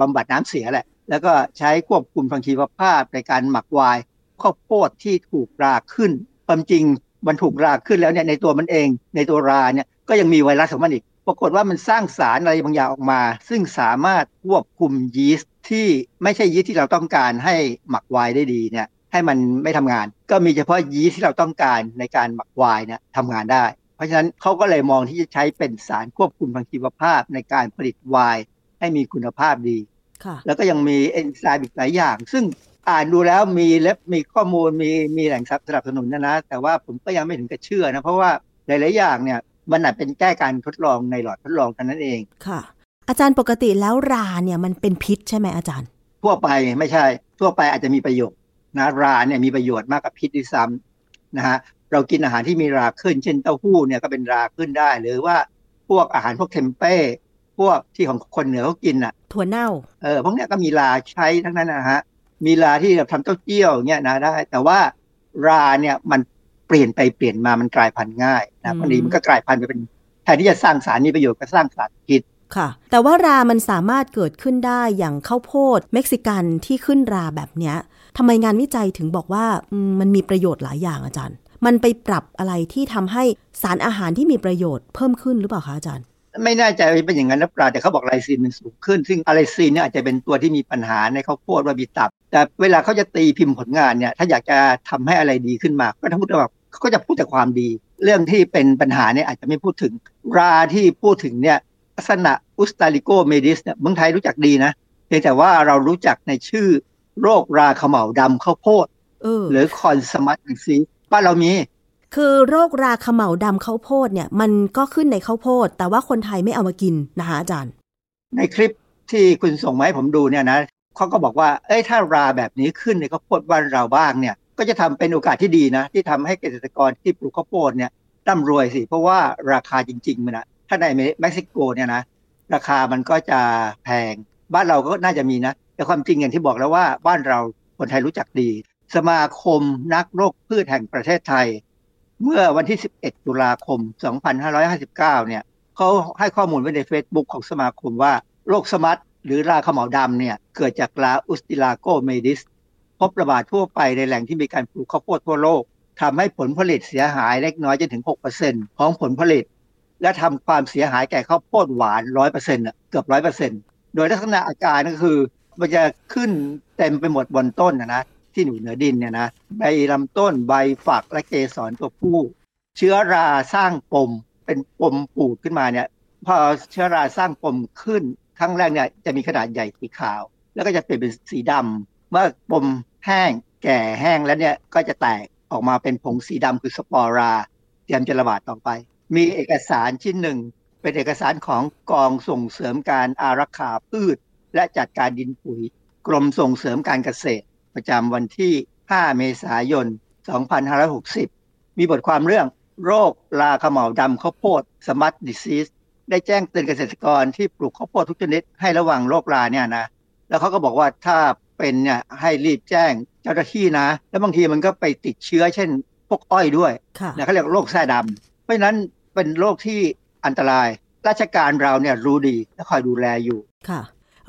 บำบัดน้ำเสียแหละ แล้วก็ใช้ควบคุมทางชีวภาพในการหมักไวน์ข้าวโพดที่ถูกราขึ้นความจริง มันถูกราขึ้นแล้วเนี่ยในตัวมันเอง ในตัวราเนี่ยก็ยังมีไวรัสของมันอีก ปรากฏว่ามันสร้างสารอะไรบางอย่างออกมา ซึ่งสามารถควบคุมยีสต์ที่ไม่ใช่ยีสต์ที่เราต้องการให้หมักไวน์ได้ดีเนี่ยให้มันไม่ทำงาน ก็มีเฉพาะยีสต์ที่เราต้องการในการหมักไวน์เนี่ยทำงานได้ เพราะฉะนั้นเขาก็เลยมองที่จะใช้เป็นสารควบคุมทางชีวภาพในการผลิตไวน์ให้มีคุณภาพดีค่ะแล้วก็ยังมีเอนไซม์อีกหลายอย่าง ซึ่ง อ่านดูแล้วมีเล็บมีข้อมูลมีมีแหล่งทรัพย์สนับสนุนนะนะ แต่ว่าผมก็ยังไม่ถึงกับเชื่อนะเพราะว่าหลายๆอย่างเนี่ยมันอาจเป็นแก้การทดลองในหลอดทดลองเท่านั้นเองค่ะ อาจารย์ปกติแล้วราเนี่ยมันเป็นพิษใช่ไหมอาจารย์ ทั่วไปไม่ใช่ ทั่วไปอาจจะมีประโยชน์นะราเนี่ยมีประโยชน์มากกว่าพิษด้วยซ้ำนะฮะเรากินอาหารที่มีราขึ้น เช่นเต้าหู้เนี่ยก็เป็นราขึ้นได้ หรือว่าพวกอาหารพวกเทมเป้พวกที่ของคนเหนือเขากินอะถั่วเน่าเออพวกเนี้ยก็มีราใช้ทั้งนั้นนะฮะ มีราที่เราทำเต้าเจี้ยวเงี้ยนะได้ แต่ว่าราเนี่ยมันเปลี่ยนไปเปลี่ยนมามันกลายพันธุ์ง่ายนะบางทีมันก็กลายพันธุ์ไปเป็นแทนที่จะสร้างสารมีประโยชน์ก็สร้างสารพิษค่ะ แต่ว่ารามันสามารถเกิดขึ้นได้อย่างข้าวโพดเม็กซิกันที่ขึ้นราแบบเนี้ยทำไมงานวิจัยถึงบอกว่าอืมมันมีประโยชน์หลายอย่างอาจารย์ มันไปปรับอะไรที่ทำให้สารอาหารที่มีประโยชน์เพิ่มขึ้นหรือเปล่าคะอาจารย์ ไม่แน่ใจว่าเป็นอย่างนั้นหรือเปล่าแต่เขาบอกไลซีนมันสูงขึ้น ซึ่งไอ้ไลซีนเนี่ยอาจจะเป็นตัวที่มีปัญหาในข้าวโพดว่ามีตับ แต่เวลาเขาจะตีพิมพ์ผลงานเนี่ยถ้าอยากจะทำให้อะไรดีขึ้นมา ก็ต้องพูดว่าเขาก็จะพูดแต่ความดี เรื่องที่เป็นปัญหาเนี่ยอาจจะไม่พูดถึงราที่พูดถึงเนี่ยลักษณะอุสตาลิโกเมดิสเนี่ยเมืองไทยรู้จักดีนะเพียงแต่ว่าเรารู้จักในชื่อโรคราเขม่าดำข้าวโพดเออหรือคอนสมัตซีบ้านเรามี คือโรคราเขม่าดำข้าวโพดเนี่ย มันก็ขึ้นในข้าวโพด แต่ว่าคนไทยไม่เอามากินนะคะอาจารย์ ในคลิปที่คุณส่งมาให้ผมดูเนี่ยนะเขาก็บอกว่าเอ้ยถ้าราแบบนี้ขึ้นในข้าวโพดบ้านเราบ้างเนี่ย ก็จะทำเป็นโอกาสที่ดีนะ ที่ทำให้เกษตรกรที่ปลูกข้าวโพดเนี่ยร่ำรวยสิ เพราะว่าราคาจริงๆมันนะถ้าในเม็กซิโกเนี่ยนะราคามันก็จะแพง บ้านเราก็น่าจะมีนะ แต่ความจริงอย่างที่บอกแล้วว่าบ้านเราคนไทยรู้จักดี สมาคมนักโรคพืชแห่งประเทศไทย เมื่อวันที่ 11 ตุลาคม 2559 เนี่ยเขาให้ข้อมูลไว้ใน Facebook ของสมาคมว่าโรคสมัตหรือราขมเหลาดำเนี่ยเกิดจากลาอุสติลาโกเมดิส พบระบาดทั่วไปในแหล่งที่มีการปลูกข้าวโพดทั่วโลกทำให้ผลผลิตเสียหายเล็กน้อยจนถึง 6%ของผลผลิต และทำความเสียหายแก่ข้าวโพดหวาน 100%อะเกือบ 100%โดยลักษณะอาการก็คือมันจะขึ้นเต็มไปหมดบนต้นนะนะ ที่อยู่เหนือดินเนี่ยนะใบลำต้นใบฝักและเกสรตัวผู้ เชื้อราสร้างปมเป็นปมปูดขึ้นมาเนี่ยพอเชื้อราสร้างปมขึ้นครั้งแรกเนี่ยจะมีขนาดใหญ่สีขาว แล้วก็จะเปลี่ยนเป็นสีดำเมื่อปมแห้ง แก่แห้งแล้วเนี่ยก็จะแตกออกมาเป็นผงสีดำคือสปอราเตรียมจะระบาดต่อไป มีเอกสารชิ้นหนึ่ง เป็นเอกสารของกองส่งเสริมการอารักขาพืช และจัดการดินปุ๋ย กรมส่งเสริมการเกษตร ประจำวันที่ 5 เมษายน 2560 มีบทความเรื่องโรคราขมเหลาดำข้าวโพดสมัตดิซีสได้แจ้งเตือนเกษตรกรที่ปลูกข้าวโพดทุกชนิดให้ระวังโรคราเนี่ยนะ แล้วเขาก็บอกว่าถ้าเป็นเนี่ยให้รีบแจ้งเจ้าหน้าที่นะ แล้วบางทีมันก็ไปติดเชื้อเช่นพวกอ้อยด้วยค่ะนะเขาเรียกโรคแส้ดำเพราะฉะนั้นเป็นโรคที่อันตราย ราชการเราเนี่ยรู้ดีและคอยดูแลอยู่ค่ะ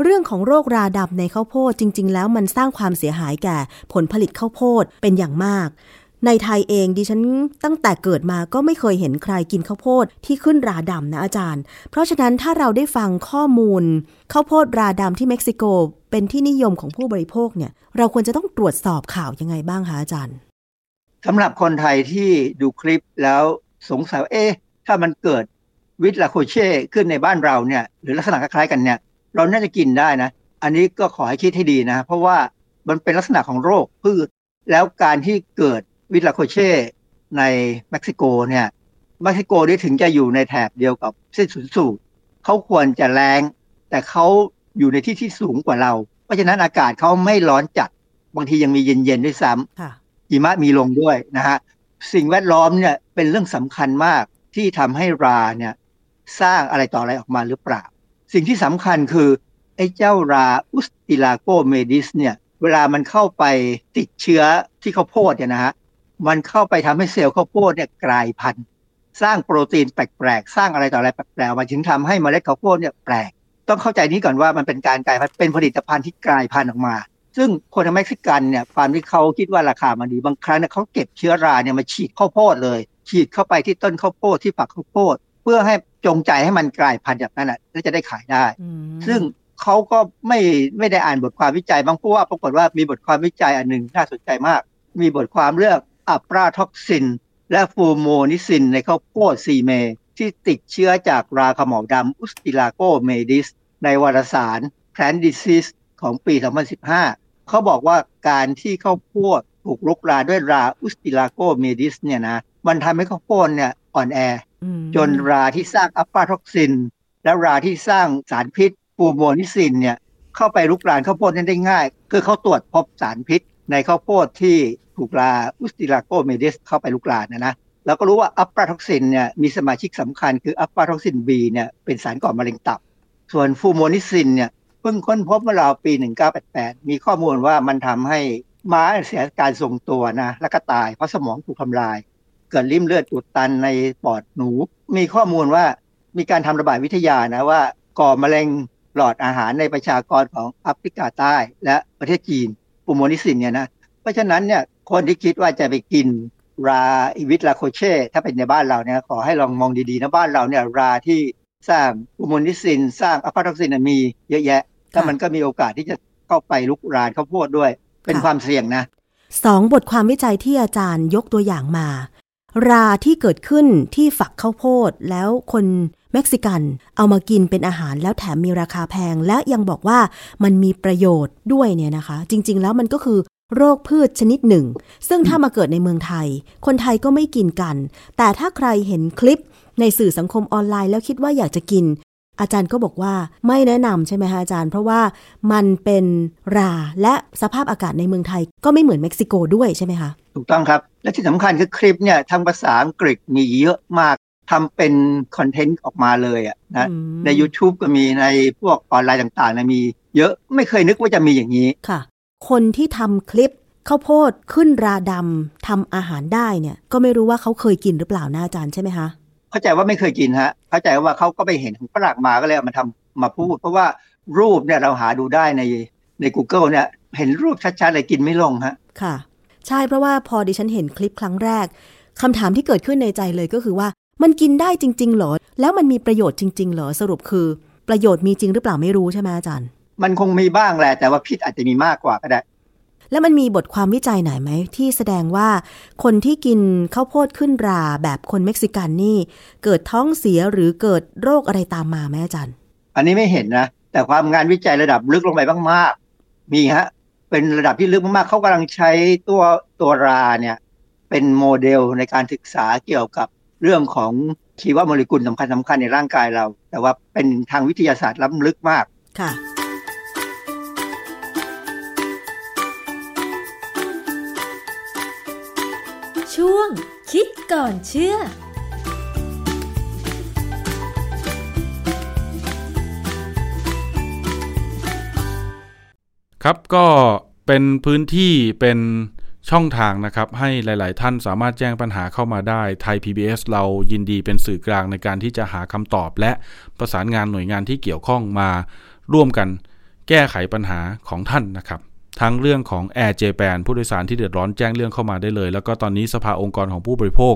เรื่องของโรคราดำในข้าวโพดจริง ๆ แล้วมันสร้างความเสียหายแก่ผลผลิตข้าวโพดเป็นอย่างมาก ในไทยเองดิฉันตั้งแต่เกิดมาก็ไม่เคยเห็นใครกินข้าวโพดที่ขึ้นราดำนะอาจารย์ เพราะฉะนั้นถ้าเราได้ฟังข้อมูลข้าวโพดราดำที่เม็กซิโก เป็นที่นิยมของผู้บริโภคเนี่ยเราควรจะต้องตรวจสอบข่าวยังไงบ้างคะอาจารย์สำหรับคนไทยที่ดูคลิปแล้วสงสัยเอ๊ะถ้ามันเกิดวิตลาโคเช่ขึ้นในบ้านเราเนี่ยหรือลักษณะคล้ายกันเนี่ย เราน่าจะกินได้นะ อันนี้ก็ขอให้คิดให้ดีนะ เพราะว่ามันเป็นลักษณะของโรคพืช แล้วการที่เกิดวิตลาโคเช่ในเม็กซิโกเนี่ยเม็กซิโกนี่ถึงจะอยู่ในแถบเดียวกับเส้นศูนย์สูตรเขาควรจะแรงแต่เขาอยู่ในที่ที่สูงกว่าเรา เพราะฉะนั้นอากาศเขาไม่ร้อนจัด บางทียังมีเย็นๆด้วยซ้ำค่ะหิมะมีลงด้วยนะฮะสิ่งแวดล้อมเนี่ยเป็นเรื่องสำคัญมากที่ทำให้ราเนี่ยสร้างอะไรต่ออะไรออกมาหรือเปล่า สิ่งที่สำคัญคือ ไอ้เจ้ารา Ustilago maydis เนี่ยเวลามันเข้าไปติดเชื้อที่ข้าวโพดเนี่ยนะฮะมันเข้าไปทำให้เซลล์ข้าวโพดเนี่ยกลายพันธุ์สร้างโปรตีนแปลกๆ สร้างอะไรต่ออะไรแปลกๆมาถึงทำให้เมล็ดข้าวโพดเนี่ยแปลก ต้องเข้าใจนี้ก่อนว่ามันเป็นการกลายพันธุ์เป็นผลิตภัณฑ์ที่กลายพันธุ์ออกมา ซึ่งคนเม็กซิกันเนี่ยความที่เขาคิดว่าราคามันดีบางครั้งเนี่ยเขาเก็บเชื้อราเนี่ยมาฉีดข้าวโพดเลย ฉีดเข้าไปที่ต้นข้าวโพดที่ฝักข้าวโพด เพื่อให้ จงใจให้มันกลายพันธุ์จากนั้นแหละแล้วจะได้ขายได้ ซึ่งเขาก็ไม่ไม่ได้อ่านบทความวิจัยบางเพราะว่าปรากฏว่ามีบทความวิจัยอันหนึ่งน่าสนใจมาก มีบทความเรื่อง aflatoxin และ fumonisin ในข้าวโพด Zea mays ที่ติดเชื้อจากราเขม่าดำ Ustilago maydis ในวารสาร Plant Disease ของปี 2015 เขาบอกว่าการที่ข้าวโพดถูกลุกรานด้วยรา Ustilago maydis เนี่ยนะมันทำให้ข้าวโพดเนี่ยอ่อนแอ จนราที่สร้าง aflatoxin และราที่สร้างสารพิษ fumonisin เนี่ยเข้าไปลุกรานข้าวโพดนั้นได้ง่าย คือเขาตรวจพบสารพิษ ในข้าวโพดที่ถูกรา Ustilago maydis เข้าไปลุกรานนะนะแล้วก็รู้ว่าอัปปาท็อกซินเนี่ยมีสมาชิกสำคัญคืออัปปาท็อกซิน B เนี่ยเป็นสารก่อมะเร็งตับ ส่วน fumonisin เนี่ยเพิ่งค้นพบเมื่อราวปี 1988 มีข้อมูลว่ามันทำให้ม้าเสียการทรงตัวนะแล้วก็ตายเพราะสมองถูกทำลาย เกิดลิ่มเลือดอุดตันในปอดหนู มีข้อมูลว่ามีการทำระบาดวิทยานะว่าก่อมะเร็งหลอดอาหารในประชากรของแอฟริกาใต้ และประเทศจีน fumonisin เนี่ยนะ เพราะฉะนั้นเนี่ยคนที่คิดว่าจะไปกินรา huitlacoche ถ้าเป็นในบ้านเราเนี่ยขอให้ลองมองดีๆนะบ้านเราเนี่ยราที่สร้าง fumonisin สร้าง aflatoxin มีเยอะแยะถ้ามันก็มีโอกาสที่จะเข้าไปลุกรานข้าวโพดด้วย เป็นความเสี่ยงนะสองบทความวิจัยที่อาจารย์ยกตัวอย่างมา ราที่เกิดขึ้นที่ฝักข้าวโพดแล้วคนเม็กซิกันเอามากินเป็นอาหารแล้วแถมมีราคาแพง และยังบอกว่ามันมีประโยชน์ด้วยเนี่ยนะคะ จริง ๆ แล้วมันก็คือโรคพืชชนิดหนึ่ง ซึ่งถ้ามาเกิดในเมืองไทย คนไทยก็ไม่กินกัน แต่ถ้าใครเห็นคลิปในสื่อสังคมออนไลน์แล้วคิดว่าอยากจะกิน อาจารย์ก็บอกว่าไม่แนะนำใช่ไหมคะอาจารย์ เพราะว่ามันเป็นราและสภาพอากาศในเมืองไทย ก็ไม่เหมือนเม็กซิโกด้วยใช่ไหมคะถูกต้องครับ และที่สำคัญคือคลิปเนี่ยทางภาษาอังกฤษมีเยอะมากทำเป็นคอนเทนต์ออกมาเลยอะนะใน YouTube ก็มีในพวกออนไลน์ต่างๆนะมีเยอะไม่เคยนึกว่าจะมีอย่างนี้ค่ะ คนที่ทำคลิปข้าวโพดขึ้นราดำทำอาหารได้เนี่ย ก็ไม่รู้ว่าเขาเคยกินหรือเปล่านะอาจารย์ใช่ไหมคะ เข้าใจว่าไม่เคยกินฮะ เข้าใจว่าเขาก็ไปเห็นของฝรั่งมาก็เลยเอามาทำมาพูด เพราะว่ารูปเนี่ยเราหาดูได้ในใน Google เนี่ย เห็นรูปชัดๆเลยกินไม่ลงฮะ ค่ะ ใช่เพราะว่าพอดิฉันเห็นคลิปครั้งแรกคำถามที่เกิดขึ้นในใจเลยก็คือว่ามันกินได้จริง ๆ เหรอ แล้วมันมีประโยชน์จริง ๆ เหรอ สรุปคือ ประโยชน์มีจริงหรือเปล่าไม่รู้ใช่ไหมอาจารย์ มันคงมีบ้างแหละ แต่ว่าพิษอาจจะมีมากกว่าก็ได้ แล้วมันมีบทความวิจัยไหนไหม ที่แสดงว่าคนที่กินข้าวโพดขึ้นราแบบคนเม็กซิกันนี่ เกิดท้องเสียหรือเกิดโรคอะไรตามมาไหมอาจารย์อันนี้ไม่เห็นนะ แต่ความงานวิจัยระดับลึกลงไปมากๆมีฮะเป็นระดับที่ลึกมากๆเขากำลังใช้ตัวตัวราเนี่ย เป็นโมเดลในการศึกษาเกี่ยวกับเรื่องของชีวโมเลกุลสำคัญสำคัญในร่างกายเรา แต่ว่าเป็นทางวิทยาศาสตร์ล้ำลึกมากค่ะ ช่วง คิดก่อนเชื่อครับก็เป็นพื้นที่เป็นช่องทางนะครับ ให้หลาย ๆ ท่านสามารถแจ้งปัญหาเข้ามาได้ไทย PBS เรายินดีเป็นสื่อกลางในการที่จะหาคำตอบ และประสานงานหน่วยงานที่เกี่ยวข้องมาร่วมกัน แก้ไขปัญหาของท่านนะครับ ทั้งเรื่องของ Air j p a n ผู้โดยสารที่เดือดร้อนแจ้งเรื่องเข้ามาได้เลย แล้วก็ตอนนี้สภาองค์กรของผู้บริโภค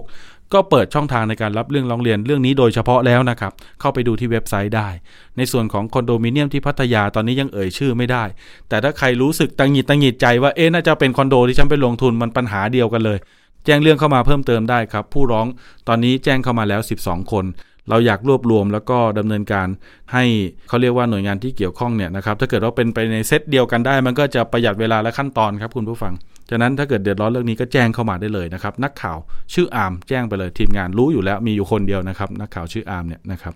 ก็เปิดช่องทางในการรับเรื่องร้องเรียนเรื่องนี้โดยเฉพาะแล้วนะครับ เข้าไปดูที่เว็บไซต์ได้ ในส่วนของคอนโดมิเนียมที่พัทยาตอนนี้ยังเอ่ยชื่อไม่ได้ แต่ถ้าใครรู้สึกตังหงิดตังหงิดใจว่าเอ๊ะน่าจะเป็นคอนโดที่ฉันไปลงทุนมันปัญหาเดียวกันเลย แจ้งเรื่องเข้ามาเพิ่มเติมได้ครับ ผู้ร้องตอนนี้แจ้งเข้ามาแล้ว 12 คน เราอยากรวบรวมแล้วก็ดำเนินการให้เขาเรียกว่าหน่วยงานที่เกี่ยวข้องเนี่ยนะครับถ้าเกิดว่าเป็นไปในเซตเดียวกันได้ มันก็จะประหยัดเวลาและขั้นตอนครับคุณผู้ฟังฉะนั้นถ้าเกิดเดือดร้อนเรื่องนี้ก็แจ้งเข้ามาได้เลยนะครับนักข่าวชื่ออาร์มแจ้งไปเลยทีมงานรู้อยู่แล้วมีอยู่คนเดียวนะครับนักข่าวชื่ออาร์มเนี่ยนะครับ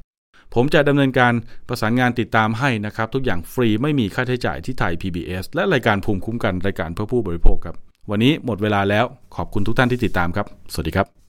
ผมจะดำเนินการประสานงานติดตามให้นะครับ ทุกอย่างฟรีไม่มีค่าใช้จ่ายที่ไทย PBS และรายการภูมิคุ้มกันรายการเพื่อผู้บริโภคครับ วันนี้หมดเวลาแล้วขอบคุณทุกท่านที่ติดตามครับ สวัสดีครับ